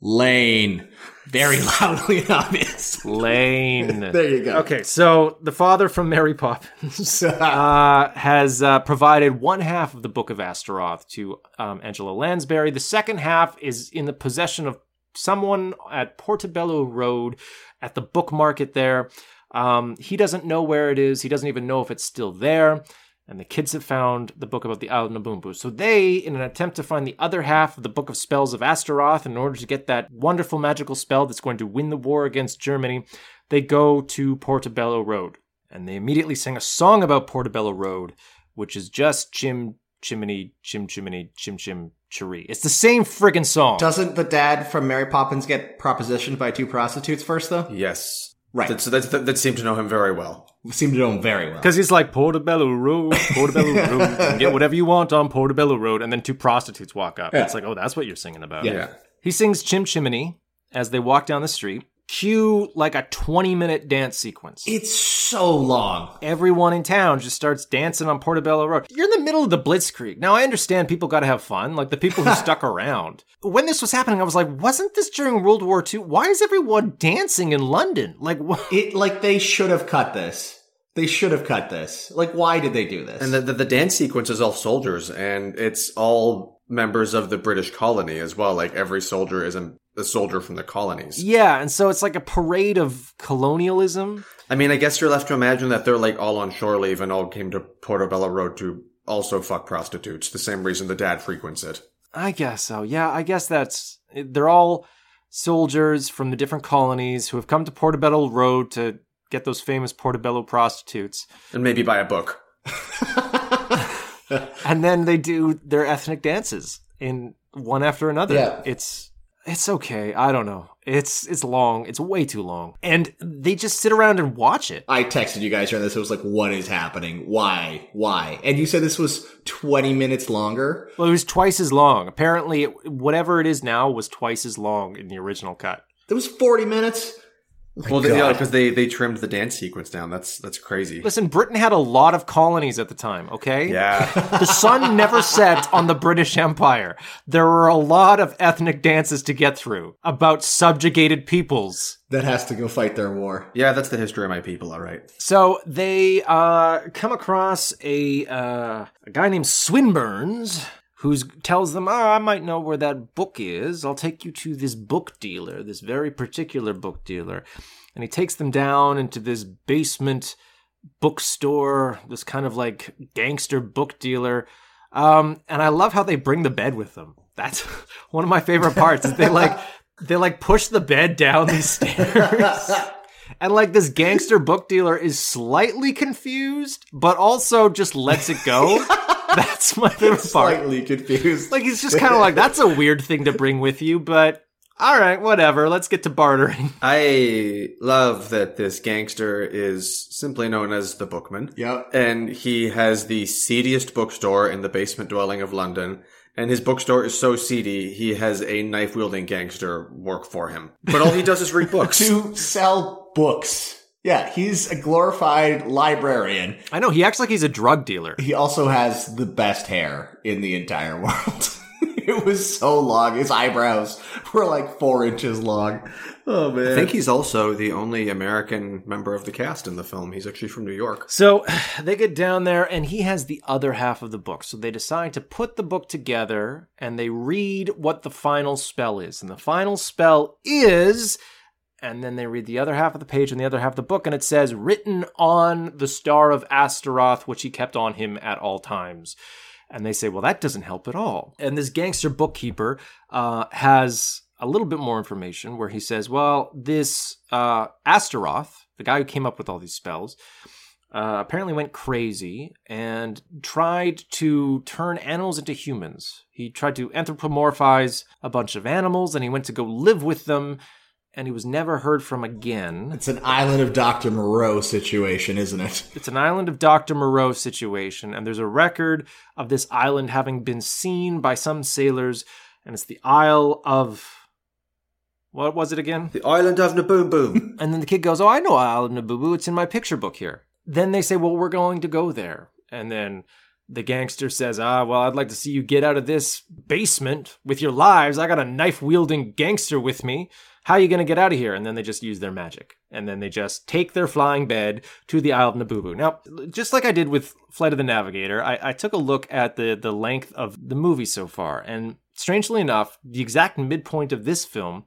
Speaker 1: Lane very loudly and obvious.
Speaker 2: Lane.
Speaker 1: There you go.
Speaker 2: Okay, so the father from Mary Poppins uh, has uh, provided one half of the Book of Astaroth to um, Angela Lansbury. The second half is in the possession of someone at Portobello Road at the book market there. Um, he doesn't know where it is. He doesn't even know if it's still there. And the kids have found the book about the Isle of Naboombu. So they, in an attempt to find the other half of the Book of Spells of Astaroth, in order to get that wonderful magical spell that's going to win the war against Germany, they go to Portobello Road. And they immediately sing a song about Portobello Road, which is just chim chimney, chim chimney, chim chim chiree. It's the same friggin' song.
Speaker 1: Doesn't the dad from Mary Poppins get propositioned by two prostitutes first, though?
Speaker 3: Yes.
Speaker 1: Right.
Speaker 3: That's, that's, that, that seemed to know him very well.
Speaker 1: Seem to know him very well.
Speaker 2: Because he's like Portobello Road, Portobello Road, you can get whatever you want on Portobello Road, and then two prostitutes walk up. It's like, oh, that's what you're singing about.
Speaker 1: Yeah.
Speaker 3: Yeah.
Speaker 2: He sings Chim Chimney as they walk down the street. Cue like a 20 minute dance sequence.
Speaker 1: It's so long.
Speaker 2: Everyone in town just starts dancing on Portobello Road. You're in the middle of the Blitzkrieg. Now, I understand people got to have fun, like the people who stuck around. When this was happening, I was like, wasn't this during World War II? Why is everyone dancing in London? Like, what?
Speaker 1: It like they should have cut this. They should have cut this. Like, why did they do this?
Speaker 3: And the, the, the dance sequence is all soldiers, and it's all members of the British colony as well. Like every soldier is a, a soldier from the colonies.
Speaker 2: Yeah, and so it's like a parade of colonialism.
Speaker 3: I mean, I guess you're left to imagine that they're like all on shore leave and all came to Portobello Road to also fuck prostitutes. The same reason the dad frequents it.
Speaker 2: I guess so. Yeah, I guess that's. They're all soldiers from the different colonies who have come to Portobello Road to get those famous Portobello prostitutes.
Speaker 3: And maybe buy a book.
Speaker 2: And then they do their ethnic dances in one after another.
Speaker 1: Yeah.
Speaker 2: It's it's okay. I don't know. It's it's long. It's way too long. And they just sit around and watch it.
Speaker 1: I texted you guys during this. It was like, what is happening? Why? Why? And you said this was 20 minutes longer.
Speaker 2: Well, it was twice as long. Apparently, it, whatever it is now was twice as long in the original cut.
Speaker 1: It was 40 minutes.
Speaker 3: Well, they, yeah, because they they trimmed the dance sequence down. That's that's crazy.
Speaker 2: Listen, Britain had a lot of colonies at the time, okay?
Speaker 3: Yeah.
Speaker 2: The sun never set on the British Empire. There were a lot of ethnic dances to get through about subjugated peoples.
Speaker 1: That has to go fight their war.
Speaker 3: yeah, that's the history of my people, all right.
Speaker 2: So they uh, come across a uh, a guy named Swinburne's who tells them, "Oh, I might know where that book is. I'll take you to this book dealer, this very particular book dealer." And he takes them down into this basement bookstore, this kind of like gangster book dealer. Um, and I love how they bring the bed with them. That's one of my favorite parts. They like they like push the bed down these stairs. And like this gangster book dealer is slightly confused, but also just lets it go. That's my favorite part.
Speaker 1: Slightly confused.
Speaker 2: Like he's just kind of like that's a weird thing to bring with you, but all right, whatever. Let's get to bartering.
Speaker 3: I love that this gangster is simply known as the Bookman.
Speaker 1: Yep.
Speaker 3: And he has the seediest bookstore in the basement dwelling of London. And his bookstore is so seedy, he has a knife wielding gangster work for him. But all he does is read books.
Speaker 1: to sell books. Yeah, he's a glorified librarian.
Speaker 2: I know he acts like he's a drug dealer.
Speaker 1: He also has the best hair in the entire world. it was so long. His eyebrows were like four inches long. Oh man.
Speaker 3: I think he's also the only American member of the cast in the film. He's actually from New York.
Speaker 2: So they get down there, and he has the other half of the book. So they decide to put the book together and they read what the final spell is. And the final spell is. And then they read the other half of the page and the other half of the book, and it says, written on the star of Astaroth, which he kept on him at all times. And they say, well, that doesn't help at all. And this gangster bookkeeper uh, has a little bit more information where he says, well, this uh, Astaroth, the guy who came up with all these spells, uh, apparently went crazy and tried to turn animals into humans. He tried to anthropomorphize a bunch of animals and he went to go live with them and he was never heard from again.
Speaker 1: It's an Island of Dr. Moreau situation, isn't it?
Speaker 2: It's an island of Dr. Moreau situation, and there's a record of this island having been seen by some sailors, and it's the Isle of. What was it again?
Speaker 3: The island of Naboom Boom.
Speaker 2: And then the kid goes, Oh, I know Isle of Nabubu. It's in my picture book here. Then they say, Well, we're going to go there. And then the gangster says, Ah, well, I'd like to see you get out of this basement with your lives. I got a knife wielding gangster with me. How are you going to get out of here? And then they just use their magic. And then they just take their flying bed to the Isle of Nabubu. Now, just like I did with Flight of the Navigator, I, I took a look at the, the length of the movie so far. And strangely enough, the exact midpoint of this film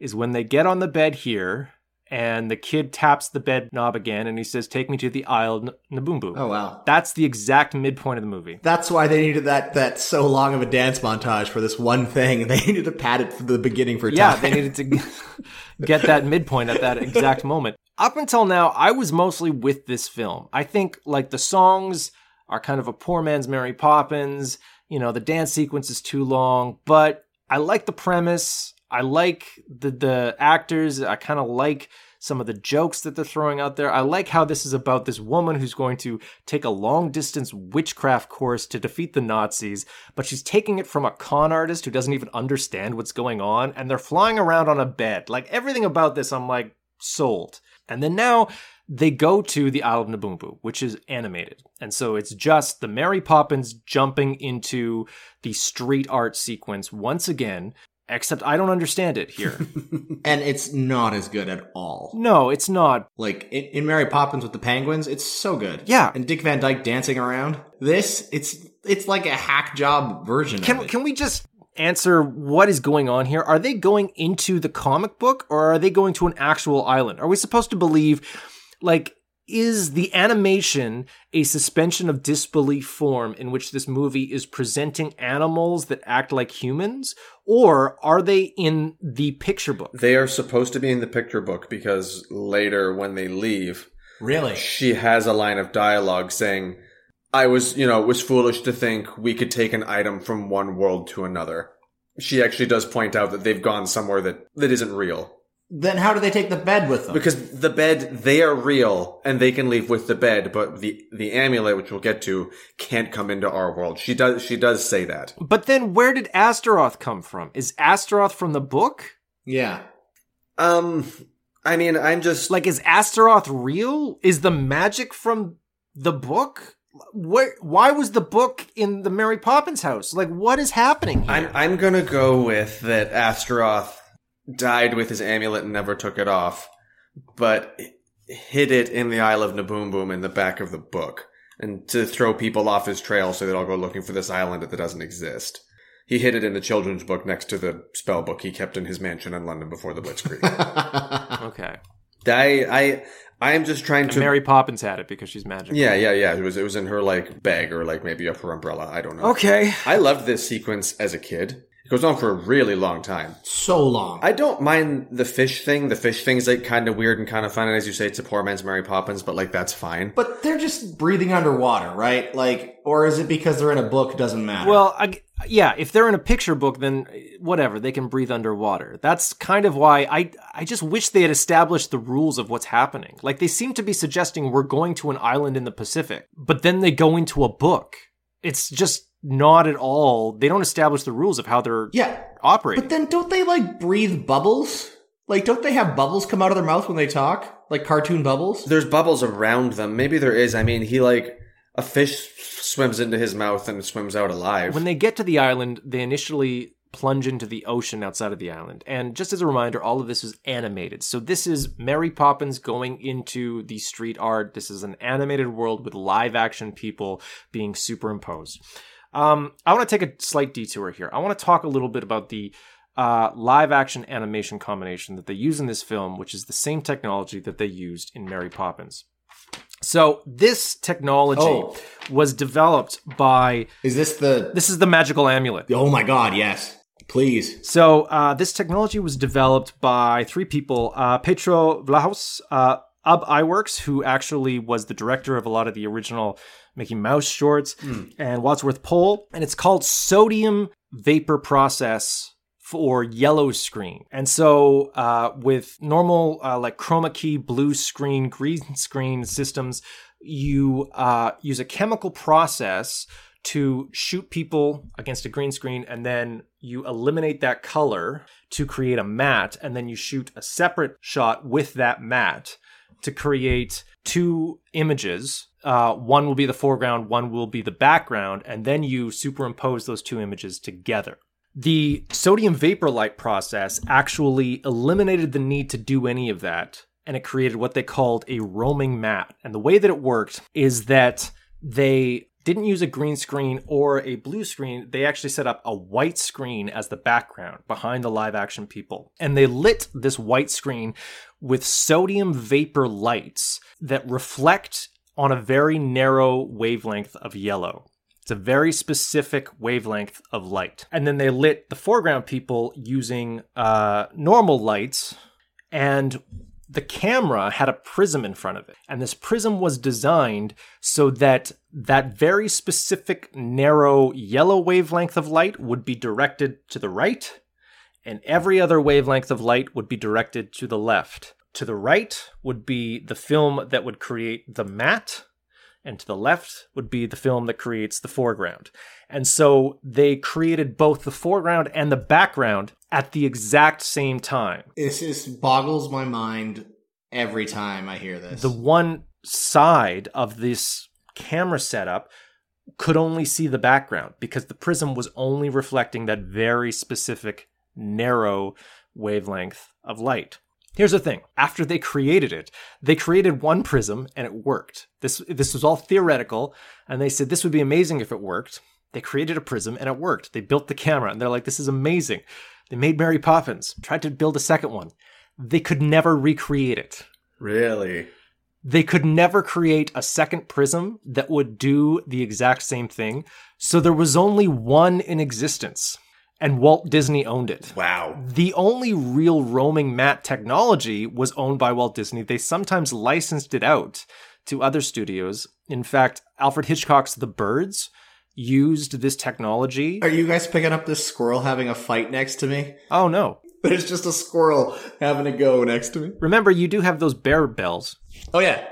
Speaker 2: is when they get on the bed here and the kid taps the bed knob again and he says, Take me to the Isle of N- Naboombu.
Speaker 1: Oh wow.
Speaker 2: That's the exact midpoint of the movie.
Speaker 1: That's why they needed that that so long of a dance montage for this one thing. They needed to pad it to the beginning for time.
Speaker 2: Yeah, they needed to get that midpoint at that exact moment. Up until now, I was mostly with this film. I think like the songs are kind of a poor man's Mary Poppins. You know, the dance sequence is too long, but I like the premise. I like the the actors. I kind of like some of the jokes that they're throwing out there. I like how this is about this woman who's going to take a long distance witchcraft course to defeat the Nazis, but she's taking it from a con artist who doesn't even understand what's going on, and they're flying around on a bed. Like everything about this, I'm like, sold. And then now they go to the Isle of Naboombu, which is animated. And so it's just the Mary Poppins jumping into the street art sequence once again, except I don't understand it here.
Speaker 1: and it's not as good at all.
Speaker 2: no, it's not.
Speaker 1: Like in, in Mary Poppins with the penguins, it's so good.
Speaker 2: Yeah.
Speaker 1: and Dick Van Dyke dancing around. This, it's it's like a hack job version.
Speaker 2: Can
Speaker 1: of it.
Speaker 2: can we just answer what is going on here? Are they going into the comic book or are they going to an actual island? Are we supposed to believe like is the animation a suspension of disbelief form in which this movie is presenting animals that act like humans or are they in the picture book?
Speaker 3: They are supposed to be in the picture book because later when they leave,
Speaker 1: really?
Speaker 3: she has a line of dialogue saying, I was, you know, was foolish to think we could take an item from one world to another. She actually does point out that they've gone somewhere that, that isn't real.
Speaker 1: Then how do they take the bed with them?
Speaker 3: Because the bed, they are real and they can leave with the bed, but the, the amulet, which we'll get to, can't come into our world. She does, she does say that.
Speaker 2: But then where did Astaroth come from? Is Astaroth from the book?
Speaker 1: yeah,
Speaker 3: Um, I mean, I'm just
Speaker 2: Like, is Astaroth real? Is the magic from the book? Where? Why was the book in the Mary Poppins house? Like, what is happening here?
Speaker 3: I'm I'm gonna go with that Astaroth died with his amulet and never took it off, but hid it in the Isle of Naboom Boom in the back of the book, and to throw people off his trail so they'd all go looking for this island that doesn't exist. He hid it in the children's book next to the spell book he kept in his mansion in London before the Blitzkrieg.
Speaker 2: okay.
Speaker 3: I I I am just trying
Speaker 2: And
Speaker 3: to.
Speaker 2: Mary Poppins had it because she's magic.
Speaker 3: yeah, yeah, yeah. It was it was in her like bag or like maybe up her umbrella. I don't know.
Speaker 2: Okay.
Speaker 3: I loved this sequence as a kid. It goes on for a really long time.
Speaker 1: So long.
Speaker 3: I don't mind the fish thing. The fish thing's like kind of weird and kind of fun. And as you say, it's a poor man's Mary Poppins, but like that's fine.
Speaker 1: but they're just breathing underwater, right? Like, or is it because they're in a book? Doesn't matter.
Speaker 2: Well, I, yeah, if they're in a picture book, then uh, whatever, they can breathe underwater. That's kind of why I I just wish they had established the rules of what's happening. Like they seem to be suggesting we're going to an island in the Pacific, but then they go into a book. It's just not at all. They don't establish the rules of how they're
Speaker 1: yeah,
Speaker 2: operating.
Speaker 1: but then don't they like breathe bubbles? Like, don't they have bubbles come out of their mouth when they talk? Like cartoon bubbles?
Speaker 3: There's bubbles around them. Maybe there is. I mean, he like a fish swims into his mouth and swims out alive.
Speaker 2: When they get to the island, they initially plunge into the ocean outside of the island. And just as a reminder, all of this is animated. So this is Mary Poppins going into the street art. This is an animated world with live action people being superimposed. Um, I want to take a slight detour here. I want to talk a little bit about the uh, live action animation combination that they use in this film, which is the same technology that they used in Mary Poppins. So this technology
Speaker 1: Oh.
Speaker 2: was developed by
Speaker 1: Is this the?
Speaker 2: this is the magical amulet.
Speaker 1: Oh my god! Yes, please.
Speaker 2: So uh, this technology was developed by three people: uh, Petro Vlahos, uh, Ub Iwerks, who actually was the director of a lot of the original Mickey Mouse shorts, and Wadsworth Pohl, and it's called sodium vapor process for yellow screen. And so uh, with normal uh, like chroma key, blue screen, green screen systems, you uh, use a chemical process to shoot people against a green screen and then you eliminate that color to create a matte and then you shoot a separate shot with that matte to create two images uh, one will be the foreground one will be the background and then you superimpose those two images together the sodium vapor light process actually eliminated the need to do any of that and it created what they called a roaming matte and the way that it worked is that they didn't use a green screen or a blue screen. They actually set up a white screen as the background behind the live action people. And they lit this white screen with sodium vapor lights that reflect on a very narrow wavelength of yellow. It's a very specific wavelength of light. And then they lit the foreground people using uh, normal lights and the camera had a prism in front of it and this prism was designed so that that very specific narrow yellow wavelength of light would be directed to the right and every other wavelength of light would be directed to the left to the right would be the film that would create the matte and to the left would be the film that creates the foreground and so they created both the foreground and the background at the exact same time
Speaker 1: This just boggles my mind every time I hear this.
Speaker 2: the one side of this camera setup could only see the background because the prism was only reflecting that very specific narrow wavelength of light. Here's the thing. After they created it, they created one prism and it worked. This this was all theoretical and they said this would be amazing if it worked. They created a prism and it worked. They built the camera and they're like this is amazing. They made Mary Poppins, tried to build a second one. They could never recreate it
Speaker 3: really?
Speaker 2: they could never create a second prism that would do the exact same thing. So there was only one in existence, and Walt Disney owned it.
Speaker 3: Wow.
Speaker 2: The only real roaming matte technology was owned by Walt Disney. They sometimes licensed it out to other studios. In fact, Alfred Hitchcock's The Birds used this technology.
Speaker 1: Are you guys picking up this squirrel having a fight next to me?
Speaker 2: Oh no.
Speaker 1: There's just a squirrel having a go next to me.
Speaker 2: Remember, you do have those bear bells.
Speaker 1: Oh yeah.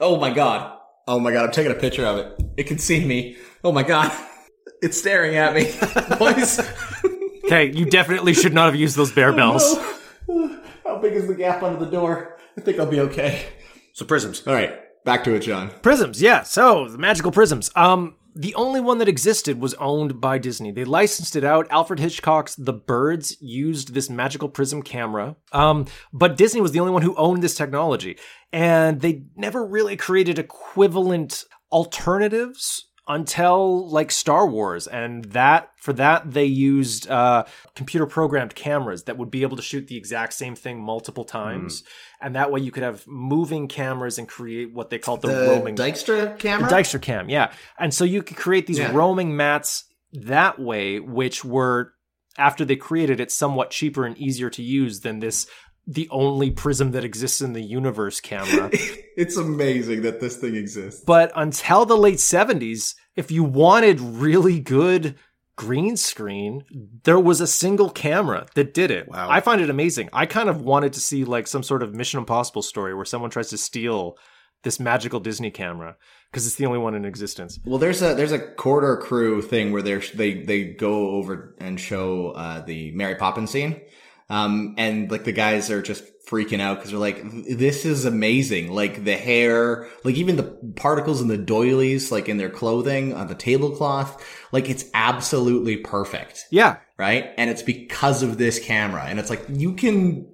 Speaker 1: Oh my god. Oh my god, I'm taking a picture of it. It can see me. Oh my god. It's staring at me. Boys.
Speaker 2: Okay, you definitely should not have used those bear bells.
Speaker 1: How big is the gap under the door? I think I'll be okay.
Speaker 3: So prisms.
Speaker 1: All right, back to it, John.
Speaker 2: Prisms, yeah. So the magical prisms. Um, the only one that existed was owned by Disney. They licensed it out. Alfred Hitchcock's The Birds used this magical prism camera. Um, but Disney was the only one who owned this technology, and they never really created equivalent alternatives until like Star Wars, and that for that they used uh, computer programmed cameras that would be able to shoot the exact same thing multiple times, and that way you could have moving cameras and create what they called the,
Speaker 1: The
Speaker 2: roaming
Speaker 1: Dykstra camera?
Speaker 2: the Dykstra cam, yeah. And so you could create these
Speaker 1: Yeah.
Speaker 2: roaming mattes that way, which were after they created it somewhat cheaper and easier to use than this the only prism that exists in the universe camera.
Speaker 1: it's amazing that this thing exists.
Speaker 2: but until the late 70s, if you wanted really good green screen, there was a single camera that did it.
Speaker 3: Wow.
Speaker 2: I find it amazing. I kind of wanted to see like some sort of Mission Impossible story where someone tries to steal this magical Disney camera because it's the only one in existence.
Speaker 1: Well, there's a there's a Corridor Crew thing where they're, they they go over and show uh, the Mary Poppins scene, um, and like the guys are just freaking out because they're like, "This is amazing!" Like the hair, like even the particles in the doilies, like in their clothing, on the tablecloth, like it's absolutely perfect,
Speaker 2: Yeah,
Speaker 1: right? And it's because of this camera, and it's like you can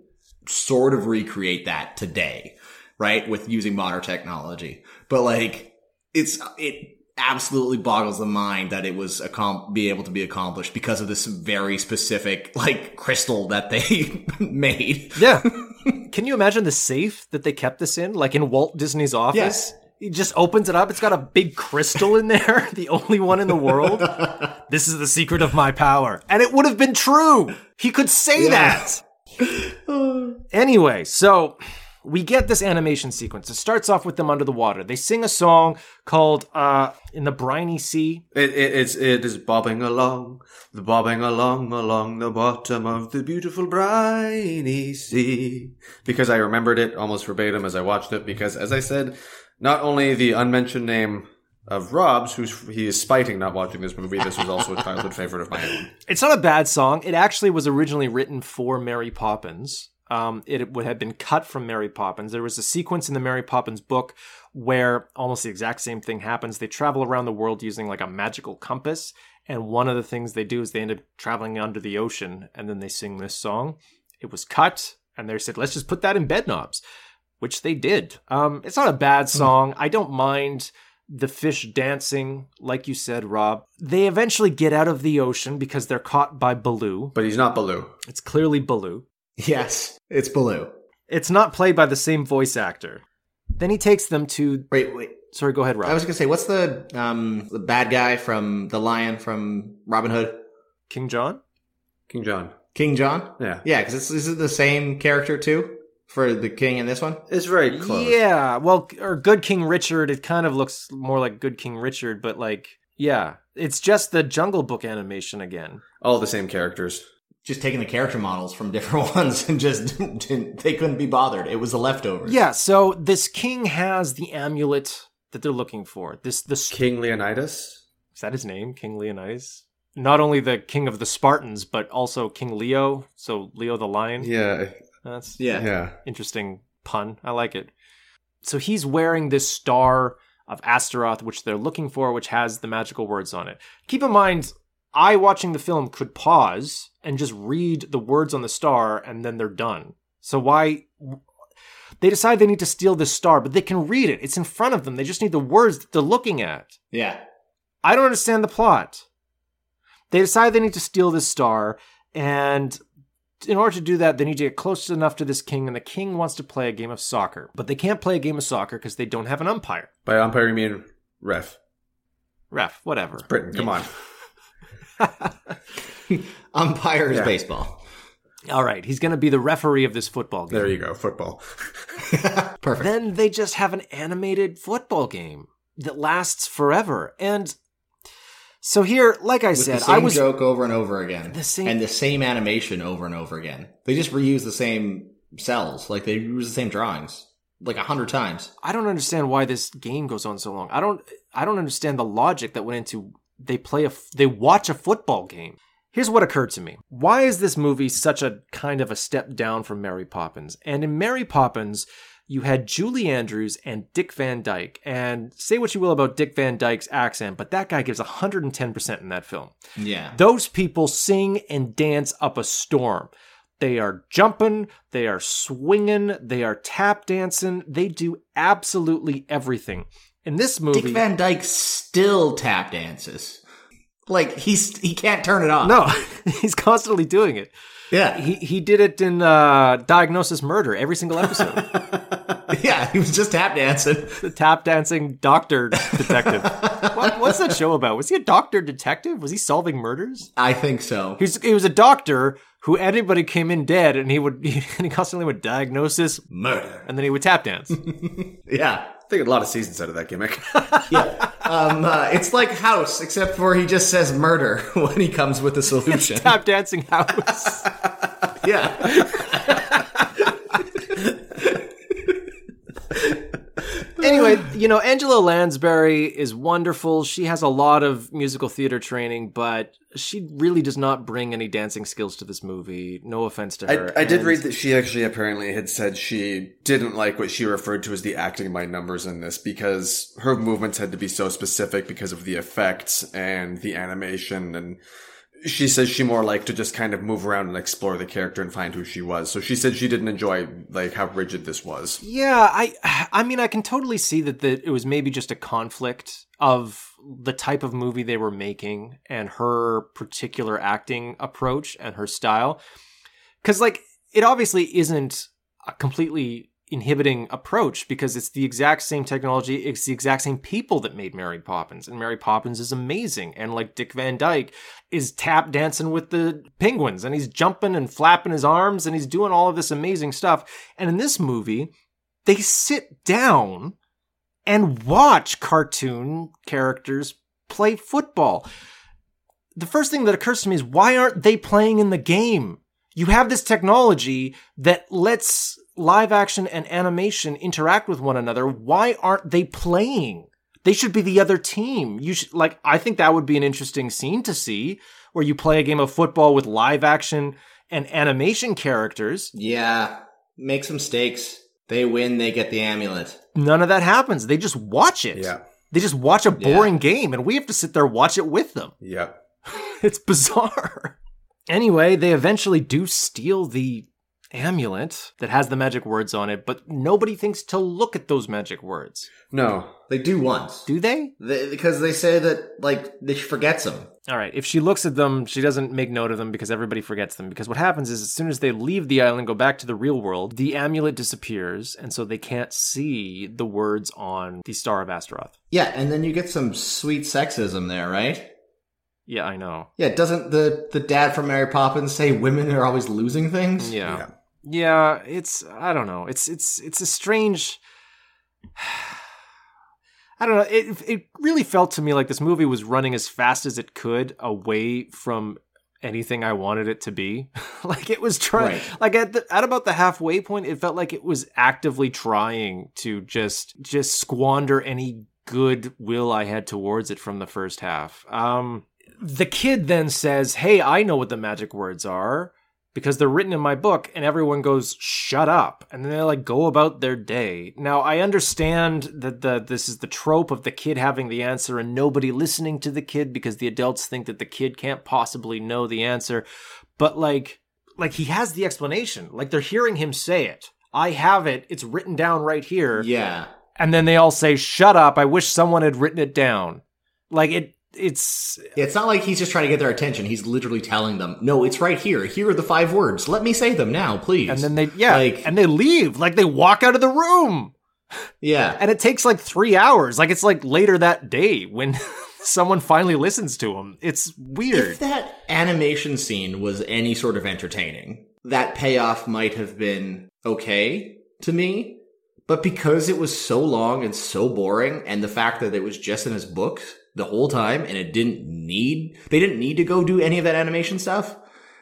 Speaker 1: sort of recreate that today, right? With using modern technology. But like, it's, it absolutely boggles the mind that it was accom- be able to be accomplished because of this very specific, like, crystal that they made.
Speaker 2: Yeah. Can you imagine the safe that they kept this in? Like in Walt Disney's office?
Speaker 1: Yes.
Speaker 2: He just opens it up. It's got a big crystal in there, the only one in the world. this is the secret of my power. And it would have been true. He could say
Speaker 1: Yeah.
Speaker 2: that. anyway, so we get this animation sequence. It starts off with them under the water. They sing a song called uh, In the Briny Sea.
Speaker 3: It, it, it's, it is bobbing along, the bobbing along, along the bottom of the beautiful briny sea. Because I remembered it almost verbatim as I watched it, because as I said, not only the unmentioned name of Rob's, who's, he is spiting not watching this movie, this was also a childhood favorite of mine.
Speaker 2: It's not a bad song. It actually was originally written for Mary Poppins. Um, it would have been cut from Mary Poppins. There was a sequence in the Mary Poppins book where almost the exact same thing happens. They travel around the world using like a magical compass, and one of the things they do is they end up traveling under the ocean, and then they sing this song. It was cut, and they said, "Let's just put that in Bedknobs," which they did. Um, it's not a bad song. I don't mind the fish dancing, like you said, Rob. They eventually get out of the ocean because they're caught by Baloo.
Speaker 3: But he's not Baloo.
Speaker 2: It's clearly Baloo.
Speaker 1: Yes, it's Baloo.
Speaker 2: It's not played by the same voice actor. Then he takes them to.
Speaker 1: Wait, wait.
Speaker 2: Sorry, go ahead, Rob.
Speaker 1: I was gonna say, what's the um the bad guy from the lion from Robin Hood?
Speaker 2: King John?
Speaker 3: King John.
Speaker 1: King John.
Speaker 3: Yeah.
Speaker 1: Yeah, because this is it the same character too for the king in this one.
Speaker 3: It's very close.
Speaker 2: Yeah, well, or Good King Richard. It kind of looks more like Good King Richard, but like, yeah, it's just the Jungle Book animation again.
Speaker 3: All the same characters.
Speaker 1: Just taking the character models from different ones and just they couldn't be bothered. It was the leftovers.
Speaker 2: Yeah, so this king has the amulet that they're looking for. This this
Speaker 3: King Leonidas.
Speaker 2: is that his name, King Leonidas? Not only the king of the Spartans, but also King Leo. So Leo the lion.
Speaker 3: Yeah.
Speaker 2: That's
Speaker 1: Yeah.
Speaker 3: Yeah.
Speaker 2: interesting pun. I like it. So he's wearing this star of Astaroth, which they're looking for, which has the magical words on it. Keep in mind, I watching the film could pause and just read the words on the star, and then they're done. So why? They decide they need to steal this star, but they can read it. It's in front of them. They just need the words that they're looking at.
Speaker 1: Yeah.
Speaker 2: I don't understand the plot. They decide they need to steal this star, and in order to do that, they need to get close enough to this king, and the king wants to play a game of soccer. But they can't play a game of soccer because they don't have an umpire.
Speaker 3: By umpire, you mean ref.
Speaker 2: Ref, whatever.
Speaker 3: Britain, come on.
Speaker 1: Umpire is
Speaker 3: Yeah.
Speaker 1: baseball.
Speaker 2: All right, he's going to be the referee of this football game.
Speaker 3: There you go. Football.
Speaker 1: Perfect.
Speaker 2: Then they just have an animated football game that lasts forever. And so here, like I
Speaker 1: With
Speaker 2: said,
Speaker 1: the same
Speaker 2: I was
Speaker 1: joke over and over again.
Speaker 2: The same-
Speaker 1: and the same animation over and over again. They just reuse the same cells. Like they use the same drawings. Like a hundred times.
Speaker 2: I don't understand why this game goes on so long. I don't I don't understand the logic that went into they play a they watch a football game. Here's what occurred to me. Why is this movie such a kind of a step down from Mary Poppins? And in Mary Poppins, you had Julie Andrews and Dick Van Dyke. And say what you will about Dick Van Dyke's accent, but that guy gives 110% in that film.
Speaker 1: Yeah.
Speaker 2: Those people sing and dance up a storm. They are jumping, they are swinging, they are tap dancing, they do absolutely everything. In this movie,
Speaker 1: Dick Van Dyke still tap dances. Like he's he can't turn it off.
Speaker 2: no, he's constantly doing it.
Speaker 1: Yeah.
Speaker 2: He he did it in uh, Diagnosis Murder every single episode.
Speaker 1: yeah, he was just tap dancing.
Speaker 2: the tap dancing doctor detective. what, what's that show about? Was he a doctor detective? Was he solving murders?
Speaker 1: I think so.
Speaker 2: He was, he was a doctor who anybody came in dead, and he would and he constantly would diagnosis,
Speaker 1: Murder.
Speaker 2: and then he would tap dance.
Speaker 1: Yeah.
Speaker 3: A lot of seasons out of that gimmick.
Speaker 1: Yeah. Um, uh, it's like House, except for he just says murder when he comes with a solution.
Speaker 2: tap dancing house.
Speaker 1: yeah.
Speaker 2: anyway, you know, Angela Lansbury is wonderful. She has a lot of musical theater training, but she really does not bring any dancing skills to this movie. No offense to her.
Speaker 3: I, I did
Speaker 2: And-
Speaker 3: read that she actually apparently had said she didn't like what she referred to as the acting by numbers in this because her movements had to be so specific because of the effects and the animation and she says she more liked to just kind of move around and explore the character and find who she was. So she said she didn't enjoy like how rigid this was.
Speaker 2: Yeah, I I mean I can totally see that the, it was maybe just a conflict of the type of movie they were making and her particular acting approach and her style. Cuz like it obviously isn't a completely inhibiting approach because it's the exact same technology, it's the exact same people that made Mary Poppins and Mary Poppins is amazing and like Dick Van Dyke is tap dancing with the penguins and he's jumping and flapping his arms and he's doing all of this amazing stuff. And in this movie, they sit down and watch cartoon characters play football. The first thing that occurs to me is why aren't they playing in the game? You have this technology that lets live action and animation interact with one another. Why aren't they playing? They should be the other team. You should like I think that would be an interesting scene to see where you play a game of football with live action and animation characters.
Speaker 1: Yeah. Make some stakes. They win, they get the amulet.
Speaker 2: None of that happens. They just watch it.
Speaker 3: Yeah.
Speaker 2: They just watch a boring game and we have to sit there watch it with them.
Speaker 3: Yeah.
Speaker 2: It's bizarre. Anyway, they eventually do steal the amulet that has the magic words on it, but nobody thinks to look at those magic words.
Speaker 3: No.
Speaker 1: They do once.
Speaker 2: Do they?
Speaker 1: They, because they say that, like, she forgets them.
Speaker 2: All right. If she looks at them, she doesn't make note of them because everybody forgets them. Because what happens is, as soon as they leave the island, go back to the real world, the amulet disappears, and so they can't see the words on the Star of Astaroth.
Speaker 1: Yeah, and then you get some sweet sexism there, right?
Speaker 2: Yeah, I know.
Speaker 1: Yeah, doesn't the, the dad from Mary Poppins say women are always losing things?
Speaker 2: Yeah.
Speaker 3: Yeah.
Speaker 2: Yeah, it's I don't know. It's it's it's a strange I don't know. It it really felt to me like this movie was running as fast as it could away from anything I wanted it to be. like it was trying
Speaker 1: Right.
Speaker 2: like at the, at about the halfway point it felt like it was actively trying to just just squander any goodwill I had towards it from the first half. Um the kid then says, "Hey, I know what the magic words are." Because they're written in my book and everyone goes shut up. And then they like go about their day. Now i understand that the this is the trope of the kid having the answer and nobody listening to the kid because the adults think that the kid can't possibly know the answer. But like like he has the explanation. Like they're hearing him say it. I have it. It's written down right here.
Speaker 1: Yeah.
Speaker 2: and then they all say shut up. I wish someone had written it down. Like it it's
Speaker 1: Yeah, It's not like he's just trying to get their attention. He's literally telling them, no, it's right here. Here are the five words. Let me say them now, please.
Speaker 2: and then they yeah
Speaker 1: Like-
Speaker 2: and they leave like they walk out of the room
Speaker 1: Yeah.
Speaker 2: and it takes like three hours. Like it's like later that day when someone finally listens to him. It's weird.
Speaker 1: If that animation scene was any sort of entertaining, that payoff might have been okay to me. But because it was so long and so boring, and the fact that it was just in his book the whole time, and it didn't need, they didn't need to go do any of that animation stuff,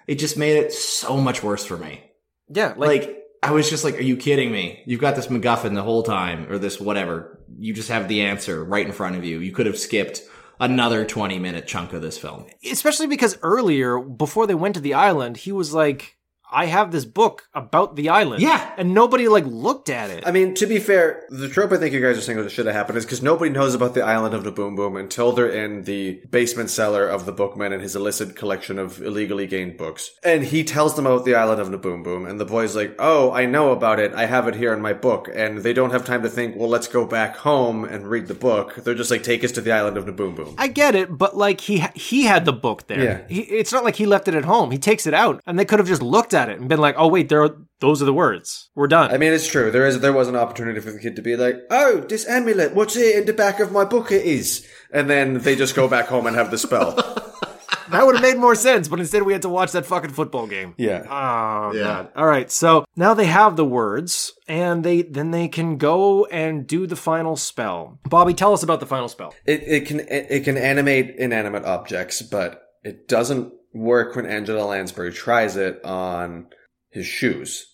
Speaker 1: it just made it so much worse for me.
Speaker 2: yeah, like,
Speaker 1: Like, I was just like, are you kidding me? You've got this MacGuffin the whole time, or this whatever. You just have the answer right in front of you. You could have skipped another 20 minute chunk of this film.
Speaker 2: especially because earlier, before they went to the island, he was like, I have this book about the island.
Speaker 1: Yeah.
Speaker 2: And nobody like looked at it.
Speaker 3: I mean, to be fair, the trope I think you guys are saying that should have happened is because nobody knows about the island of the Boom Boom until they're in the basement cellar of the bookman and his illicit collection of illegally gained books. And he tells them about the island of the Boom Boom, and the boy's like, "Oh, I know about it. I have it here in my book." And they don't have time to think, "Well, let's go back home and read the book." They're just like, "Take us to the island of the Boom Boom."
Speaker 2: I get it, but like he he had the book there.
Speaker 3: Yeah.
Speaker 2: He, it's not like he left it at home. He takes it out, and they could have just looked at it and been like, "Oh wait, there are, those are the words. We're done."
Speaker 3: I mean, it's true. There is there was an opportunity for the kid to be like, "Oh, this amulet. What's it in the back of my book? It is." And then they just go back home and have the spell.
Speaker 2: that would have made more sense, but instead we had to watch that fucking football game.
Speaker 3: yeah.
Speaker 2: Oh
Speaker 1: Yeah.
Speaker 2: god. All right. So now they have the words and they then they can go and do the final spell. Bobby, tell us about the final spell.
Speaker 3: It it can it, it can animate inanimate objects, but it doesn't work when Angela Lansbury tries it on his shoes.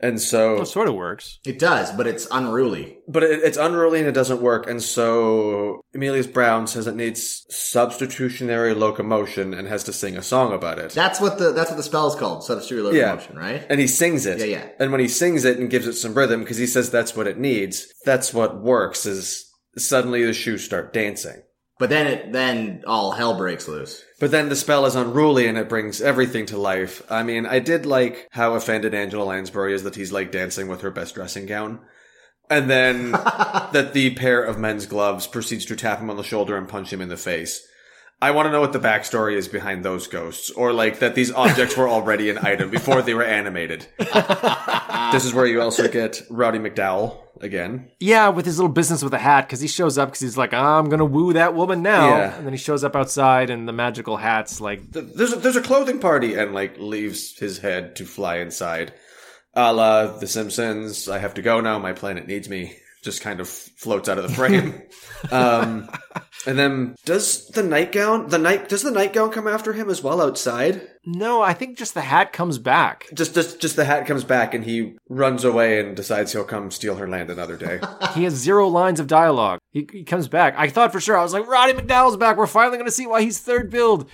Speaker 3: And so,
Speaker 2: Well, it sort of works.
Speaker 1: It does, but it's unruly.
Speaker 3: but it, it's unruly and it doesn't work. And so Emelius Browne says it needs substitutionary locomotion and has to sing a song about it.
Speaker 1: That's what the that's what the spell is called, substitute
Speaker 3: Yeah.
Speaker 1: locomotion, right?
Speaker 3: And he sings it.
Speaker 1: Yeah, yeah.
Speaker 3: And when he sings it and gives it some rhythm, because he says that's what it needs, that's what works is suddenly the shoes start dancing.
Speaker 1: But then it then all hell breaks loose.
Speaker 3: But then the spell is unruly and it brings everything to life. I mean, I did like how offended Angela Lansbury is that he's like dancing with her best dressing gown. And then that the pair of men's gloves proceeds to tap him on the shoulder and punch him in the face. I want to know what the backstory is behind those ghosts, or like that these objects were already an item before they were animated. this is where you also get Roddy McDowall again.
Speaker 2: Yeah, with his little business with a hat, because he shows up because he's like, I'm gonna woo that woman now.
Speaker 3: Yeah.
Speaker 2: And then he shows up outside and the magical hat's like
Speaker 3: There's a, there's a clothing party and like leaves his head to fly inside. A la The Simpsons, I have to go now, my planet needs me. Just kind of floats out of the frame. um, and then does the nightgown, the night, does the nightgown come after him as well outside?
Speaker 2: No, I think just the hat comes back.
Speaker 3: Just, just, just the hat comes back and he runs away and decides he'll come steal her land another day.
Speaker 2: He has zero lines of dialogue. He, he comes back. I thought for sure, I was like, Roddy McDowall's back. We're finally gonna see why he's third billed.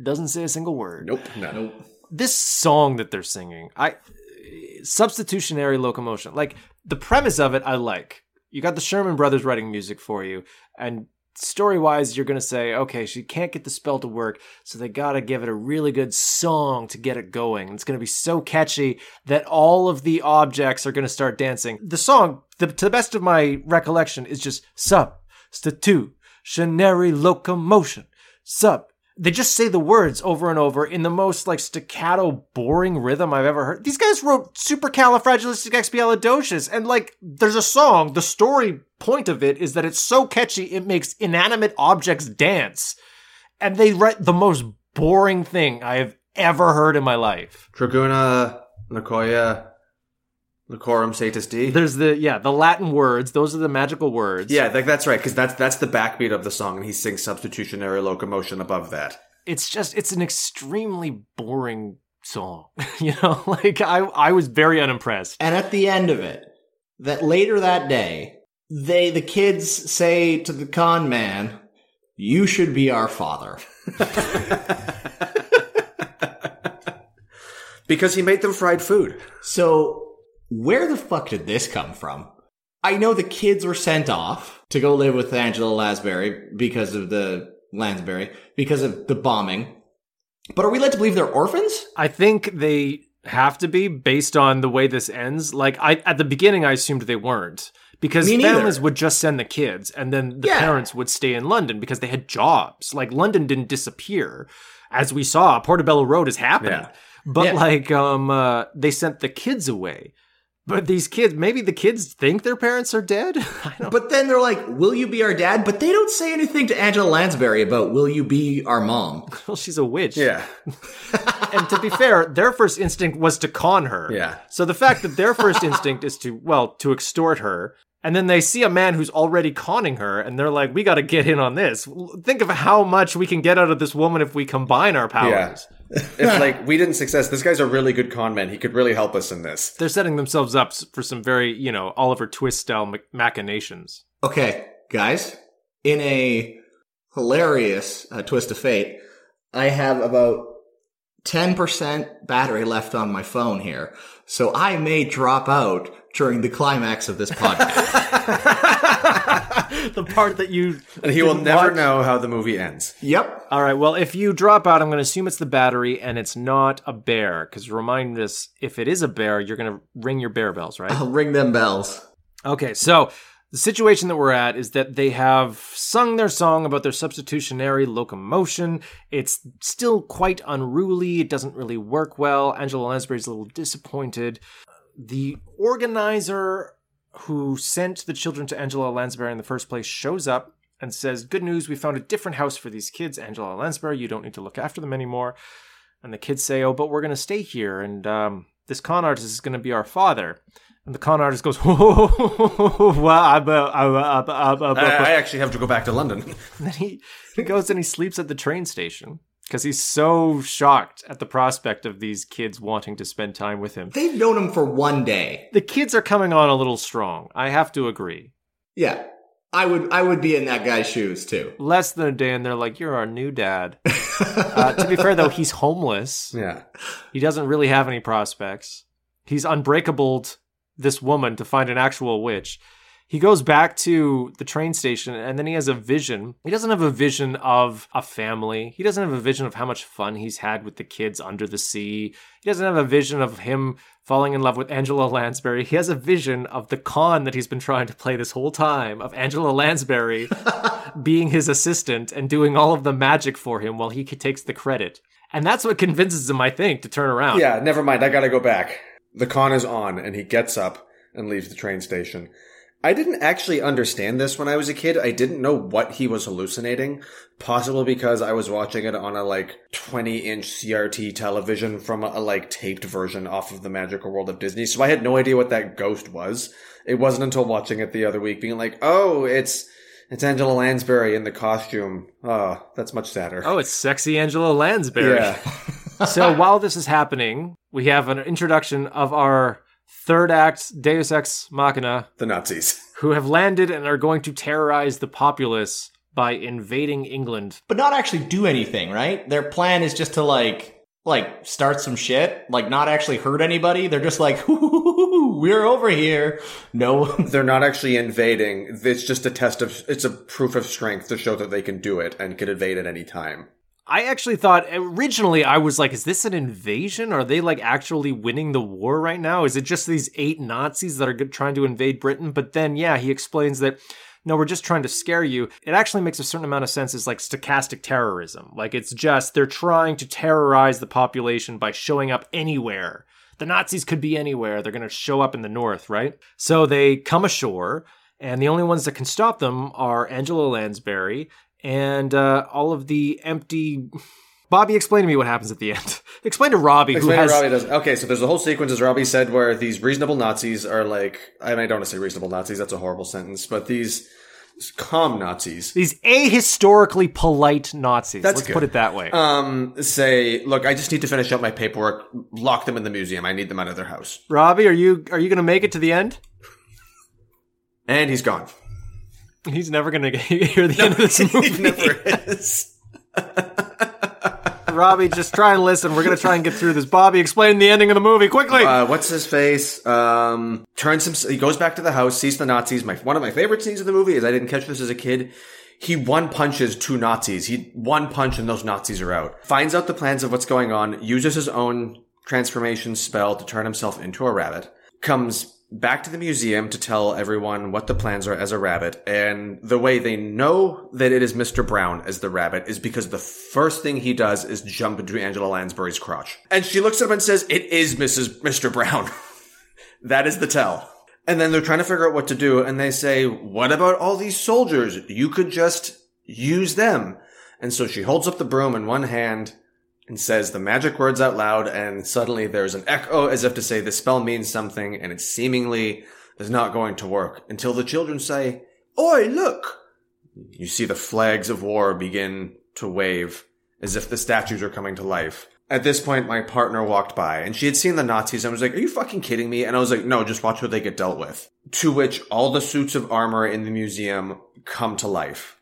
Speaker 2: Doesn't say a single word.
Speaker 3: nope, no.
Speaker 2: this song that they're singing, I substitutionary locomotion. Like the premise of it, I like. You got the Sherman Brothers writing music for you, and story wise, you're gonna say, okay, she can't get the spell to work, so they gotta give it a really good song to get it going. It's gonna be so catchy that all of the objects are gonna start dancing. The song, the, to the best of my recollection, is just substitutionary locomotion. Sub they just say the words over and over in the most like staccato, boring rhythm I've ever heard. These guys wrote supercalifragilisticexpialidocious, and like there's a song. The story point of it is that it's so catchy it makes inanimate objects dance, and they write the most boring thing I have ever heard in my life.
Speaker 3: Treguna, Nicoya, Licorum Satis D.
Speaker 2: There's the yeah the Latin words. Those are the magical words.
Speaker 3: Yeah, like, that's right, because that's that's the backbeat of the song, and he sings substitutionary locomotion above that.
Speaker 2: it's just it's an extremely boring song. you know, like I I was very unimpressed.
Speaker 1: And at the end of it, that later that day, they the kids say to the con man, "You should be our father."
Speaker 3: Because he made them fried food.
Speaker 1: So, where the fuck did this come from? I know the kids were sent off to go live with Angela Lansbury because of the Lansbury because of the bombing. But are we led to believe they're orphans?
Speaker 2: I think they have to be based on the way this ends. Like I at the beginning I assumed they weren't. Because families would just send the kids and then the
Speaker 1: Yeah.
Speaker 2: parents would stay in London because they had jobs. Like London didn't disappear. As we saw, Portobello Road is happening.
Speaker 3: Yeah.
Speaker 2: But
Speaker 1: Yeah.
Speaker 2: like um uh, they sent the kids away. But these kids, maybe the kids think their parents are dead. I don't
Speaker 1: But then they're like, "Will you be our dad?" But they don't say anything to Angela Lansbury about "Will you be our mom?"
Speaker 2: Well, she's a witch.
Speaker 3: Yeah.
Speaker 2: And to be fair, their first instinct was to con her.
Speaker 3: Yeah.
Speaker 2: So the fact that their first instinct is to, well, to extort her, and then they see a man who's already conning her, and they're like, we got to get in on this. Think of how much we can get out of this woman if we combine our powers.
Speaker 3: If like we didn't success, this guy's a really good con man. He could really help us in this.
Speaker 2: They're setting themselves up for some very, you know, Oliver Twist style machinations.
Speaker 1: Okay, guys, in a hilarious uh, twist of fate, I have about 10% battery left on my phone here. So I may drop out during the climax of this podcast.
Speaker 2: the part that you
Speaker 3: And he will never
Speaker 2: watch?
Speaker 3: know how the movie ends.
Speaker 1: yep.
Speaker 2: All right. Well, if you drop out, I'm going to assume it's the battery and it's not a bear. Because remind us, if it is a bear, you're going to ring your bear bells, right?
Speaker 1: I'll ring them bells.
Speaker 2: Okay. So the situation that we're at is that they have sung their song about their substitutionary locomotion. It's still quite unruly. It doesn't really work well. Angela Lansbury's a little disappointed. The organizer who sent the children to Angela Lansbury in the first place shows up and says, Good news, we found a different house for these kids, Angela Lansbury. You don't need to look after them anymore. And the kids say, Oh, but we're going to stay here. And um, this con artist is going to be our father. And the con artist goes, well, I'm, I'm,
Speaker 3: I, I actually have to go back to London.
Speaker 2: and then he, he goes and he sleeps at the train station because he's so shocked at the prospect of these kids wanting to spend time with him.
Speaker 1: They've known him for one day.
Speaker 2: The kids are coming on a little strong. I have to agree.
Speaker 1: Yeah. I would I would be in that guy's shoes too.
Speaker 2: Less than a day, and they're like, "You're our new dad." uh, to be fair, though, he's homeless.
Speaker 3: yeah.
Speaker 2: He doesn't really have any prospects. He's unbreakable this woman to find an actual witch. He goes back to the train station and then he has a vision. He doesn't have a vision of a family. He doesn't have a vision of how much fun he's had with the kids under the sea. He doesn't have a vision of him falling in love with Angela Lansbury. He has a vision of the con that he's been trying to play this whole time of Angela Lansbury being his assistant and doing all of the magic for him while he takes the credit. And that's what convinces him, I think, to turn around.
Speaker 3: Yeah, never mind. I gotta go back. The con is on, and he gets up and leaves the train station. I didn't actually understand this when I was a kid. I didn't know what he was hallucinating. Possibly because I was watching it on a like 20 inch CRT television from a, a like taped version off of the magical world of Disney. So I had no idea what that ghost was. It wasn't until watching it the other week being like, oh, it's, it's Angela Lansbury in the costume. Oh, that's much sadder.
Speaker 2: Oh, it's sexy Angela Lansbury.
Speaker 3: yeah.
Speaker 2: so while this is happening, we have an introduction of our third act Deus Ex Machina,
Speaker 3: the Nazis.
Speaker 2: who have landed and are going to terrorize the populace by invading England.
Speaker 1: But not actually do anything, right? Their plan is just to like like start some shit, like not actually hurt anybody. They're just like, we're over here. No
Speaker 3: They're not actually invading. It's just a test of, it's a proof of strength to show that they can do it and can invade at any time.
Speaker 2: I actually thought originally I was like, is this an invasion? Are they like actually winning the war right now? Is it just these eight Nazis that are trying to invade Britain? But then, yeah, he explains that no, we're just trying to scare you. It actually makes a certain amount of sense as like stochastic terrorism. Like it's just they're trying to terrorize the population by showing up anywhere. The Nazis could be anywhere. They're going to show up in the north, right? So they come ashore, and the only ones that can stop them are Angela Lansbury and uh, all of the empty. Bobby, explain to me what happens at the end. explain to Robbie,
Speaker 3: Explain
Speaker 2: who
Speaker 3: to
Speaker 2: has.
Speaker 3: Robbie does. Okay, so there's a whole sequence, as Robbie said, where these reasonable Nazis are like, I, mean, I don't want to say reasonable Nazis, that's a horrible sentence, but these calm Nazis
Speaker 2: These ahistorically polite Nazis.
Speaker 3: That's
Speaker 2: Let's
Speaker 3: good.
Speaker 2: put it that way.
Speaker 3: um, say, look, I just need to finish up my paperwork, lock them in the museum, I need them out of their house.
Speaker 2: Robbie, are you are you going to make it to the end?
Speaker 3: And he's gone.
Speaker 2: He's never going to hear the end of this movie.
Speaker 3: he never is.
Speaker 2: Robbie, just try and listen. We're going to try and get through this. Bobby, explain the ending of the movie quickly.
Speaker 3: Uh, what's his face? Um, turns him. He goes back to the house, sees the Nazis. My one of my favorite scenes of the movie is I didn't catch this as a kid. He one punches two Nazis. He one punch and those Nazis are out. Finds out the plans of what's going on. Uses his own transformation spell to turn himself into a rabbit. Comes back to the museum to tell everyone what the plans are as a rabbit. And the way they know that it is Mr. Browne as the rabbit is because the first thing he does is jump into Angela Lansbury's crotch. And she looks at him and says, it is Mrs. Mr. Browne. that is the tell. And then they're trying to figure out what to do. And they say, what about all these soldiers? You could just use them. And so she holds up the broom in one hand and says the magic words out loud, and suddenly there's an echo as if to say the spell means something, and it seemingly is not going to work until the children say, Oi, look! You see the flags of war begin to wave as if the statues are coming to life. At this point, my partner walked by and she had seen the Nazis and was like, Are you fucking kidding me? And I was like, No, just watch what they get dealt with. To which all the suits of armor in the museum come to life.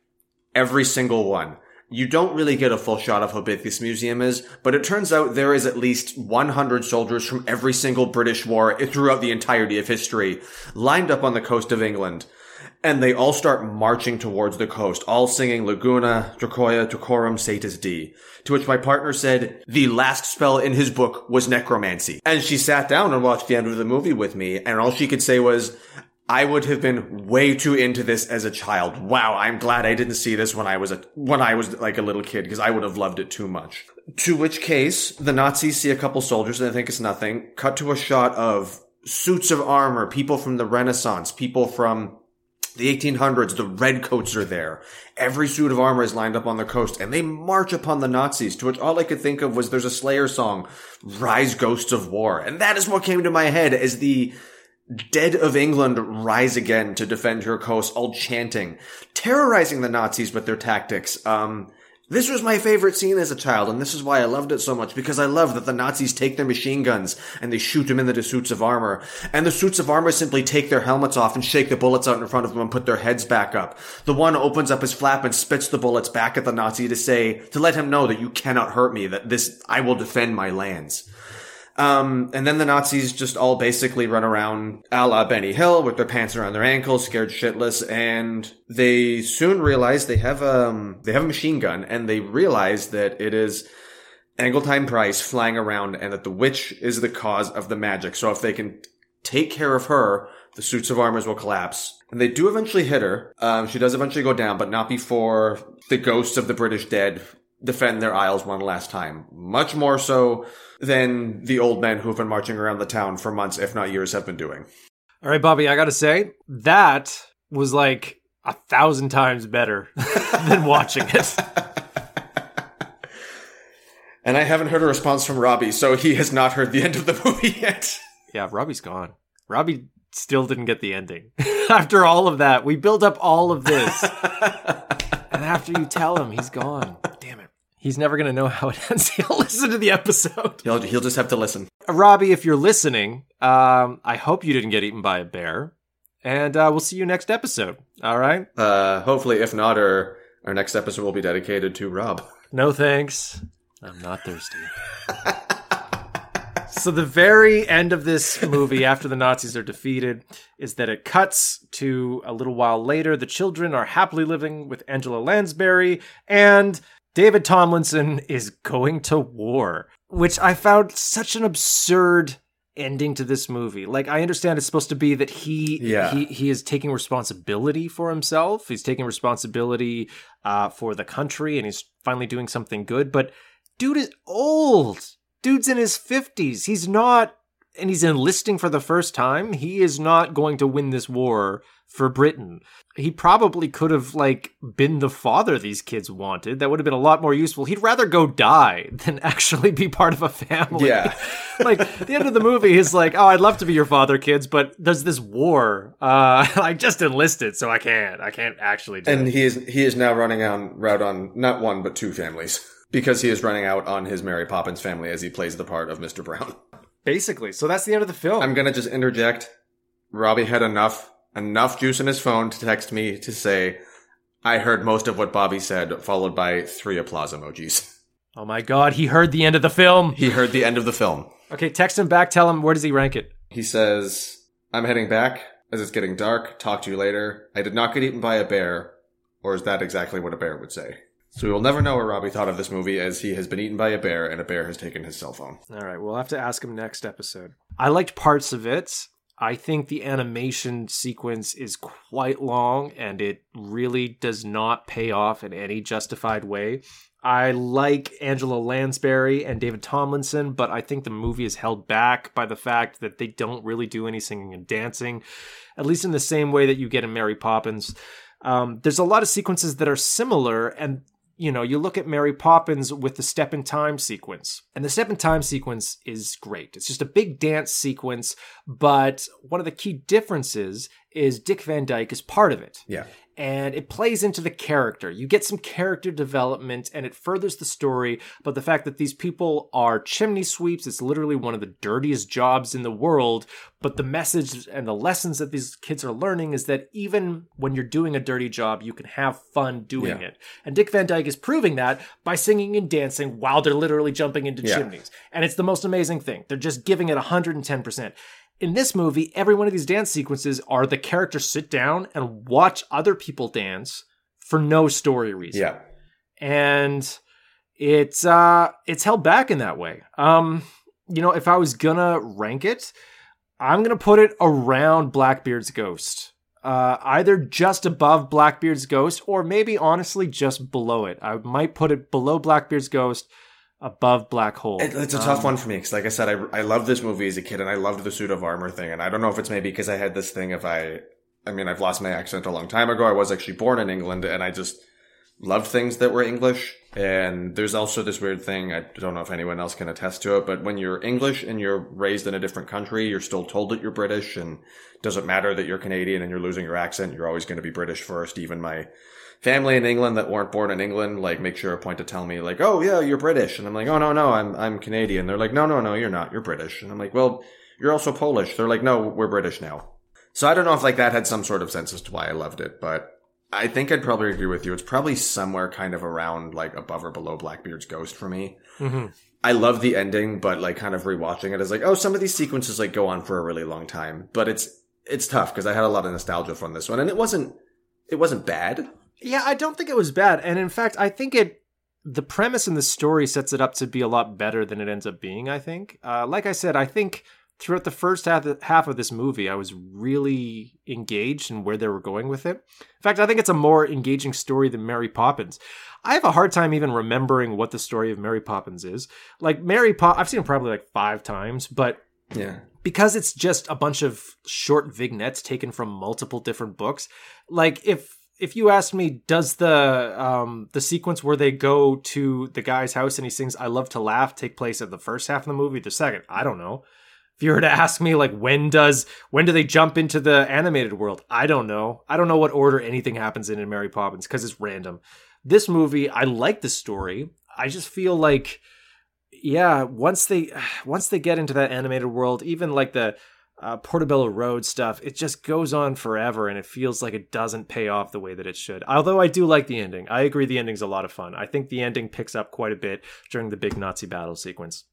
Speaker 3: Every single one. You don't really get a full shot of how big this museum is, but it turns out there is at least 100 soldiers from every single British war throughout the entirety of history lined up on the coast of England. And they all start marching towards the coast, all singing Laguna, Dracoia, Dracorum, Satis D. To which my partner said the last spell in his book was necromancy. And she sat down and watched the end of the movie with me, and all she could say was, I would have been way too into this as a child. Wow, I'm glad I didn't see this when I was a when I was like a little kid because I would have loved it too much. To which case, the Nazis see a couple soldiers and they think it's nothing. Cut to a shot of suits of armor, people from the Renaissance, people from the 1800s, the redcoats are there. Every suit of armor is lined up on the coast and they march upon the Nazis, to which all I could think of was there's a Slayer song, Rise Ghosts of War. And that is what came to my head as the dead of England rise again to defend her coast, all chanting, terrorizing the Nazis with their tactics. Um, this was my favorite scene as a child, and this is why I loved it so much, because I love that the Nazis take their machine guns and they shoot them into the suits of armor. And the suits of armor simply take their helmets off and shake the bullets out in front of them and put their heads back up. The one opens up his flap and spits the bullets back at the Nazi to say, to let him know that you cannot hurt me, that this, I will defend my lands. Um, and then the Nazis just all basically run around a la Benny Hill with their pants around their ankles, scared shitless, and they soon realize they have um they have a machine gun, and they realize that it is Eglantine Price flying around, and that the witch is the cause of the magic. So if they can take care of her, the suits of armors will collapse. And they do eventually hit her. Um, she does eventually go down, but not before the ghosts of the British dead defend their isles one last time. Much more so than the old men who've been marching around the town for months, if not years, have been doing.
Speaker 2: All right, Bobby, I got to say, that was like a thousand times better than watching it.
Speaker 3: And I haven't heard a response from Robbie, so he has not heard the end of the movie yet.
Speaker 2: Yeah, Robbie's gone. Robbie still didn't get the ending. after all of that, we built up all of this. and after you tell him, he's gone. He's never going to know how it ends. He'll listen to the episode.
Speaker 3: He'll, he'll just have to listen.
Speaker 2: Robbie, if you're listening, um, I hope you didn't get eaten by a bear. And uh, we'll see you next episode. All right?
Speaker 3: Uh, hopefully, if not, our, our next episode will be dedicated to Rob.
Speaker 2: No thanks. I'm not thirsty. so the very end of this movie after the nazis are defeated is that it cuts to a little while later the children are happily living with angela lansbury and david tomlinson is going to war which i found such an absurd ending to this movie like i understand it's supposed to be that he
Speaker 3: Yeah.
Speaker 2: he, he is taking responsibility for himself he's taking responsibility uh, for the country and he's finally doing something good but dude is old. Dude's in his 50s. He's not, and he's enlisting for the first time. He is not going to win this war for Britain. He probably could have, like, been the father these kids wanted. That would have been a lot more useful. He'd rather go die than actually be part of a family.
Speaker 3: Yeah.
Speaker 2: like, the end of the movie is like, oh, I'd love to be your father, kids, but there's this war. Uh, I just enlisted, so I can't. I can't actually do
Speaker 3: And
Speaker 2: it.
Speaker 3: he is he is now running on route on not one but two families because he is running out on his Mary Poppins family as he plays the part of Mr. Browne.
Speaker 2: Basically. So that's the end of the film.
Speaker 3: I'm gonna just interject. Robbie had enough enough juice in his phone to text me to say, "I heard most of what Bobby said," followed by three applause emojis.
Speaker 2: Oh my god, he heard the end of the film.
Speaker 3: He heard the end of the film.
Speaker 2: Okay, text him back, tell him where does he rank it?
Speaker 3: He says, "I'm heading back as it's getting dark. Talk to you later. I did not get eaten by a bear, or is that exactly what a bear would say?" So we will never know what Robbie thought of this movie as he has been eaten by a bear and a bear has taken his cell phone.
Speaker 2: All right, we'll have to ask him next episode. I liked parts of it. I think the animation sequence is quite long and it really does not pay off in any justified way. I like Angela Lansbury and David Tomlinson, but I think the movie is held back by the fact that they don't really do any singing and dancing, at least in the same way that you get in Mary Poppins. Um, there's a lot of sequences that are similar, and you know, you look at Mary Poppins with the step in time sequence, and the step in time sequence is great. It's just a big dance sequence, but one of the key differences is Dick Van Dyke is part of it
Speaker 3: Yeah.
Speaker 2: and it plays into the character. You get some character development and it furthers the story. But the fact that these people are chimney sweeps, it's literally one of the dirtiest jobs in the world. But the message and the lessons that these kids are learning is that even when you're doing a dirty job, you can have fun doing
Speaker 3: Yeah.
Speaker 2: it. And Dick Van Dyke is proving that by singing and dancing while they're literally jumping into
Speaker 3: Yeah.
Speaker 2: chimneys. And it's the most amazing thing. They're just giving it 110%. In this movie, every one of these dance sequences are the characters sit down and watch other people dance for no story reason.
Speaker 3: Yeah.
Speaker 2: And it's uh it's held back in that way. Um you know, if I was gonna rank it, I'm gonna put it around Blackbeard's Ghost. Uh, either just above Blackbeard's Ghost, or maybe honestly just below it. I might put it below Blackbeard's Ghost, above Black Hole.
Speaker 3: It- It's a tough um, one for me because, like I said, I I loved this movie as a kid, and I loved the suit of armor thing. And I don't know if it's maybe because I had this thing. If I, I mean, I've lost my accent a long time ago. I was actually born in England, and I just loved things that were English. And there's also this weird thing. I don't know if anyone else can attest to it, but when you're English and you're raised in a different country, you're still told that you're British, and doesn't matter that you're Canadian and you're losing your accent. You're always going to be British first. Even my family in England that weren't born in England, like make sure a point to tell me, like, oh yeah, you're British, and I'm like, oh no, no, I'm I'm Canadian. They're like, no, no, no, you're not, you're British, and I'm like, well, you're also Polish. They're like, no, we're British now. So I don't know if like that had some sort of sense as to why I loved it, but I think I'd probably agree with you. It's probably somewhere kind of around like above or below Blackbeard's Ghost for me.
Speaker 2: Mhm.
Speaker 3: I love the ending, but like kind of rewatching it is like, oh, some of these sequences like go on for a really long time, but it's it's tough because I had a lot of nostalgia from this one, and it wasn't it wasn't bad.
Speaker 2: Yeah, I don't think it was bad. And in fact, I think it the premise and the story sets it up to be a lot better than it ends up being, I think. Uh, like I said, I think throughout the first half, half of this movie, I was really engaged in where they were going with it. In fact, I think it's a more engaging story than Mary Poppins. I have a hard time even remembering what the story of Mary Poppins is. Like Mary Pop, I've seen it probably like five times, but
Speaker 3: Yeah.
Speaker 2: because it's just a bunch of short vignettes taken from multiple different books like if if you asked me does the um the sequence where they go to the guy's house and he sings i love to laugh take place at the first half of the movie the second? I don't know. If you were to ask me like when does when do they jump into the animated world? I don't know. I don't know what order anything happens in in mary poppins because it's random. This movie i like the story. I just feel like yeah once they once they get into that animated world even like the uh, portobello road stuff it just goes on forever and it feels like it doesn't pay off the way that it should although i do like the ending i agree the ending's a lot of fun i think the ending picks up quite a bit during the big nazi battle sequence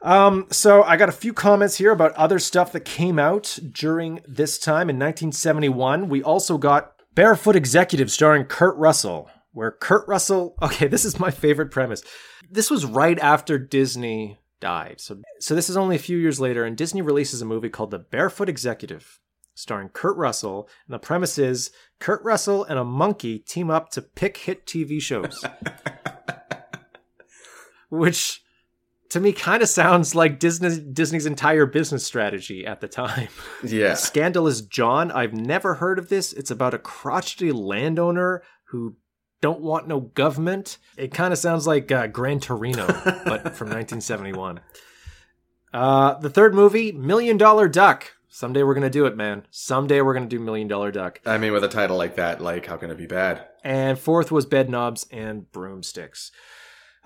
Speaker 2: um, so I got a few comments here about other stuff that came out during this time in 1971. We also got Barefoot Executive starring Kurt Russell, where Kurt Russell, okay, this is my favorite premise. This was right after Disney died. So so this is only a few years later and Disney releases a movie called The Barefoot Executive starring Kurt Russell, and the premise is Kurt Russell and a monkey team up to pick hit TV shows. Which to me kind of sounds like Disney Disney's entire business strategy at the time.
Speaker 3: Yeah.
Speaker 2: Scandalous John, I've never heard of this. It's about a crotchety landowner who don't want no government. It kind of sounds like uh, Gran Torino, but from 1971. Uh, the third movie, Million Dollar Duck. Someday we're gonna do it, man. Someday we're gonna do Million Dollar Duck.
Speaker 3: I mean, with a title like that, like, how can it be bad?
Speaker 2: And fourth was Bedknobs and Broomsticks.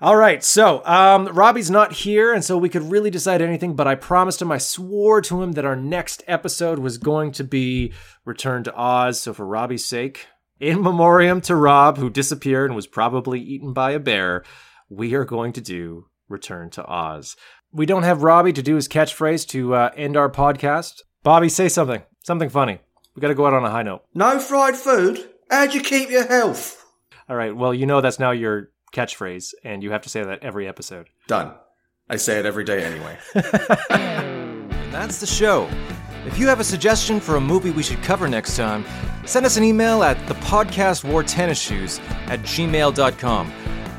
Speaker 2: All right, so um, Robbie's not here, and so we could really decide anything. But I promised him, I swore to him that our next episode was going to be Return to Oz. So for Robbie's sake, in memoriam to Rob, who disappeared and was probably eaten by a bear, we are going to do Return to Oz. We don't have Robbie to do his catchphrase to uh, end our podcast. Bobby, say something, something funny. We got to go out on a high note.
Speaker 3: No fried food? How'd you keep your health?
Speaker 2: All right. Well, you know that's now your catchphrase, and you have to say that every episode.
Speaker 3: Done. I say it every day anyway.
Speaker 2: And that's the show. If you have a suggestion for a movie we should cover next time, send us an email at the podcast wore tennis shoes at gmail.com.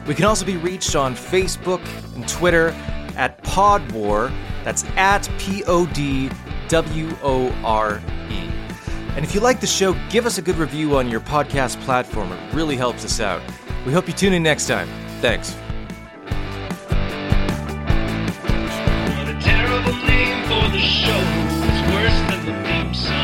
Speaker 2: We can also be reached on Facebook and Twitter at Pod War. That's at P O D W O R E. And if you like the show, give us a good review on your podcast platform. It really helps us out. We hope you tune in next time. Thanks. show. Times.